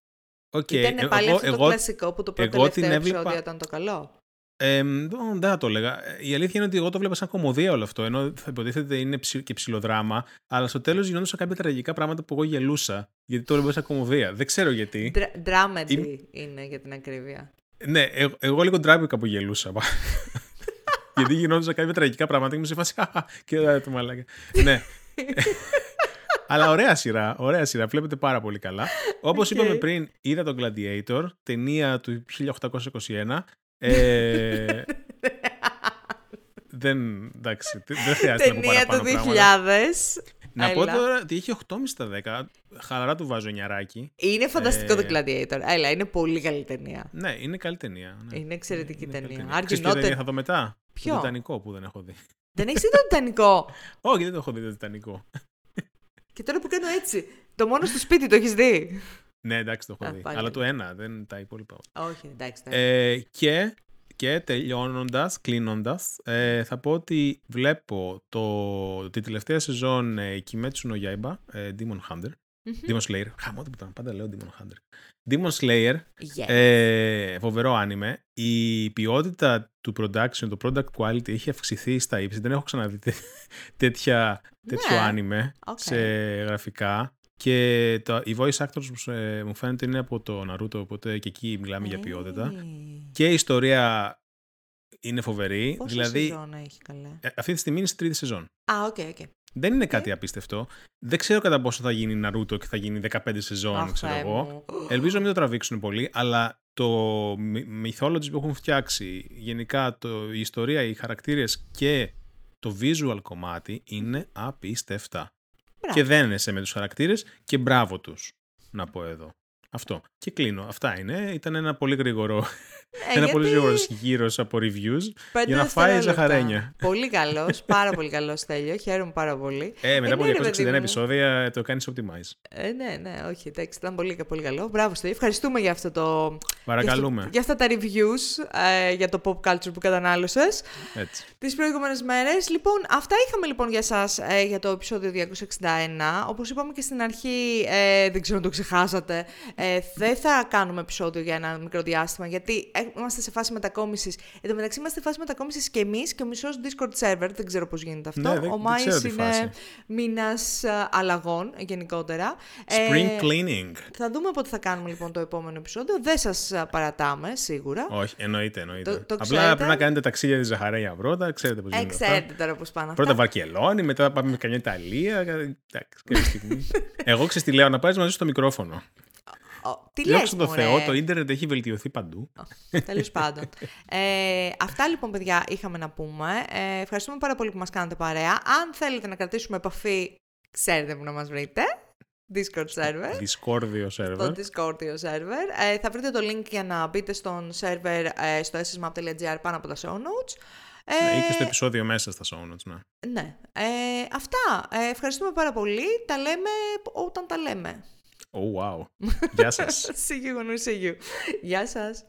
Okay. Ήταν πάλι εγώ, αυτό το εγώ, κλασικό που το πρώτο τελευταίο επεισόδιο ήταν το καλό. Ε, δεν θα το έλεγα. Η αλήθεια είναι ότι εγώ το βλέπα σαν κομμωδία όλο αυτό. Ενώ θα υποτίθεται είναι και ψηλοδράμα. Αλλά στο τέλος γινόντουσαν κάποια τραγικά πράγματα που εγώ γελούσα. Γιατί το βλέπα σαν κομμωδία. Δεν ξέρω γιατί. Dramedy είναι για την ακρίβεια. Ναι, εγώ, εγώ λίγο ντράπηκα που γελούσα. γιατί γινόντουσαν κάποια τραγικά πράγματα και μου σε φάση. και το μαλάκα. ναι. Αλλά ωραία σειρά, ωραία σειρά. Βλέπετε πάρα πολύ καλά. Όπως okay. είπαμε πριν, είδα τον Gladiator, ταινία του 1821. Ε, δεν, εντάξει, δεν χρειάζεται να πω παραπάνω Ταινία του 2000. Να πω τώρα ότι έχει 8,5 στα 10. Χαλαρά του βάζω νιαράκι. Είναι φανταστικό το ε, Gladiator. Έλα, είναι πολύ καλή ταινία. Ναι, είναι καλή ταινία. Ναι. Είναι εξαιρετική είναι ταινία. ταινία. Ποια ταινία θα δω μετά; Ποιο; Το Τιτανικό που δεν έχω δει. Δεν έχεις δει το Τιτανικό; Όχι, δεν το έχω δει το Τιτανικό. Και τώρα που κάνω έτσι. Το μόνο στο σπίτι το έχεις δει; Ναι, εντάξει, το έχω δει. Αλλά το ένα, δεν τα υπόλοιπα. Όχι, εντάξει. Ε, και, και τελειώνοντας, κλείνοντας, ε, θα πω ότι βλέπω το, τη τελευταία σεζόν ε, Kimetsu no Yaiba, ε, Demon Hunter. Mm-hmm. Demon Slayer. Χαμό το πάντα λέω Demon Hunter. Demon Slayer, yes. ε, φοβερό άνιμε. Η ποιότητα του production, το product quality έχει αυξηθεί στα ύψη. Δεν έχω ξαναδεί τέτοια, τέτοιο ναι. άνιμε okay. σε γραφικά. Και το, οι voice actors ε, μου φαίνεται είναι από το Naruto, οπότε και εκεί μιλάμε για ποιότητα. Και η ιστορία είναι φοβερή. Πόση δηλαδή, σεζόν έχει καλά. Ε, αυτή τη στιγμή είναι στη τρίτη σεζόν. Α, οκ, okay, οκ. Okay. Δεν είναι κάτι απίστευτο. Δεν ξέρω κατά πόσο θα γίνει Naruto και θα γίνει 15 σεζόν, oh, ξέρω εγώ. Ελπίζω να μην το τραβήξουν πολύ, αλλά το mythology που έχουν φτιάξει, γενικά το, η ιστορία, οι χαρακτήρες και το visual κομμάτι είναι απίστευτα. Και δένεσαι με τους χαρακτήρες και μπράβο τους, να πω εδώ. Αυτό. Και κλείνω. Αυτά είναι. Ήταν ένα πολύ γρήγορο ε, Ένα πολύ γρήγορος γύρος από reviews για να φάει ζαχαρένια. Πολύ καλός, πάρα πολύ καλός τέλειο. Χαίρομαι πάρα πολύ. Ε, μετά από 261 επεισόδια το κάνεις optimize. Ε, ναι, ναι, όχι, εντάξει, ήταν πολύ, πολύ καλό. Μπράβο, Στέλιο. Ευχαριστούμε για αυτό το. Παρακαλούμε. Για, αυτά τα reviews ε, για το pop culture που κατανάλωσες τις προηγούμενες μέρες. Λοιπόν, αυτά είχαμε λοιπόν για εσά ε, για το επεισόδιο 261. Όπως είπαμε και στην αρχή, ε, δεν ξέρω αν το ξεχάσατε, ε, δεν θα κάνουμε επεισόδιο για ένα μικρό διάστημα γιατί είμαστε σε φάση μετακόμισης. Εν τω μεταξύ, είμαστε σε φάση μετακόμισης και εμείς και ο μισός Discord server. Δεν ξέρω πώς γίνεται αυτό. Ναι, ο Μάης είναι μήνας ε, αλλαγών γενικότερα. Spring ε, cleaning. Θα δούμε πότε θα κάνουμε λοιπόν το επόμενο επεισόδιο. Δεν σας παρατάμε σίγουρα. Όχι, εννοείται. εννοείται. Το, το Απλά πρέπει να κάνετε ταξίδια τη Ζαχαρέα πρώτα. Ξέρετε πώς ε, γίνεται. ξέρετε τώρα πώς πάνε. Πρώτα Βαρκελόνη, μετά πάμε με καμιά Ιταλία. Εντάξει, Εγώ ξέρω τι λέω, να πάρεις μαζί στο μικρόφωνο. Τι λες, το Θεό, το ίντερνετ έχει βελτιωθεί παντού. Τέλος πάντων. Ε, αυτά λοιπόν, παιδιά, είχαμε να πούμε. Ε, ευχαριστούμε πάρα πολύ που μας κάνατε παρέα. Αν θέλετε να κρατήσουμε επαφή, ξέρετε που να μας βρείτε. Discord server. Discordio server. Το Discordio server. Ε, θα βρείτε το link για να μπείτε στον server ε, στο ssmap.gr πάνω από τα show notes. Ναι, ή και στο επεισόδιο μέσα στα show notes, ναι. Ναι. Ε, αυτά. Ε, ευχαριστούμε πάρα πολύ. Τα λέμε όταν τα λέμε. Oh, wow. Γεια σας. see you when we see you. Γεια σας.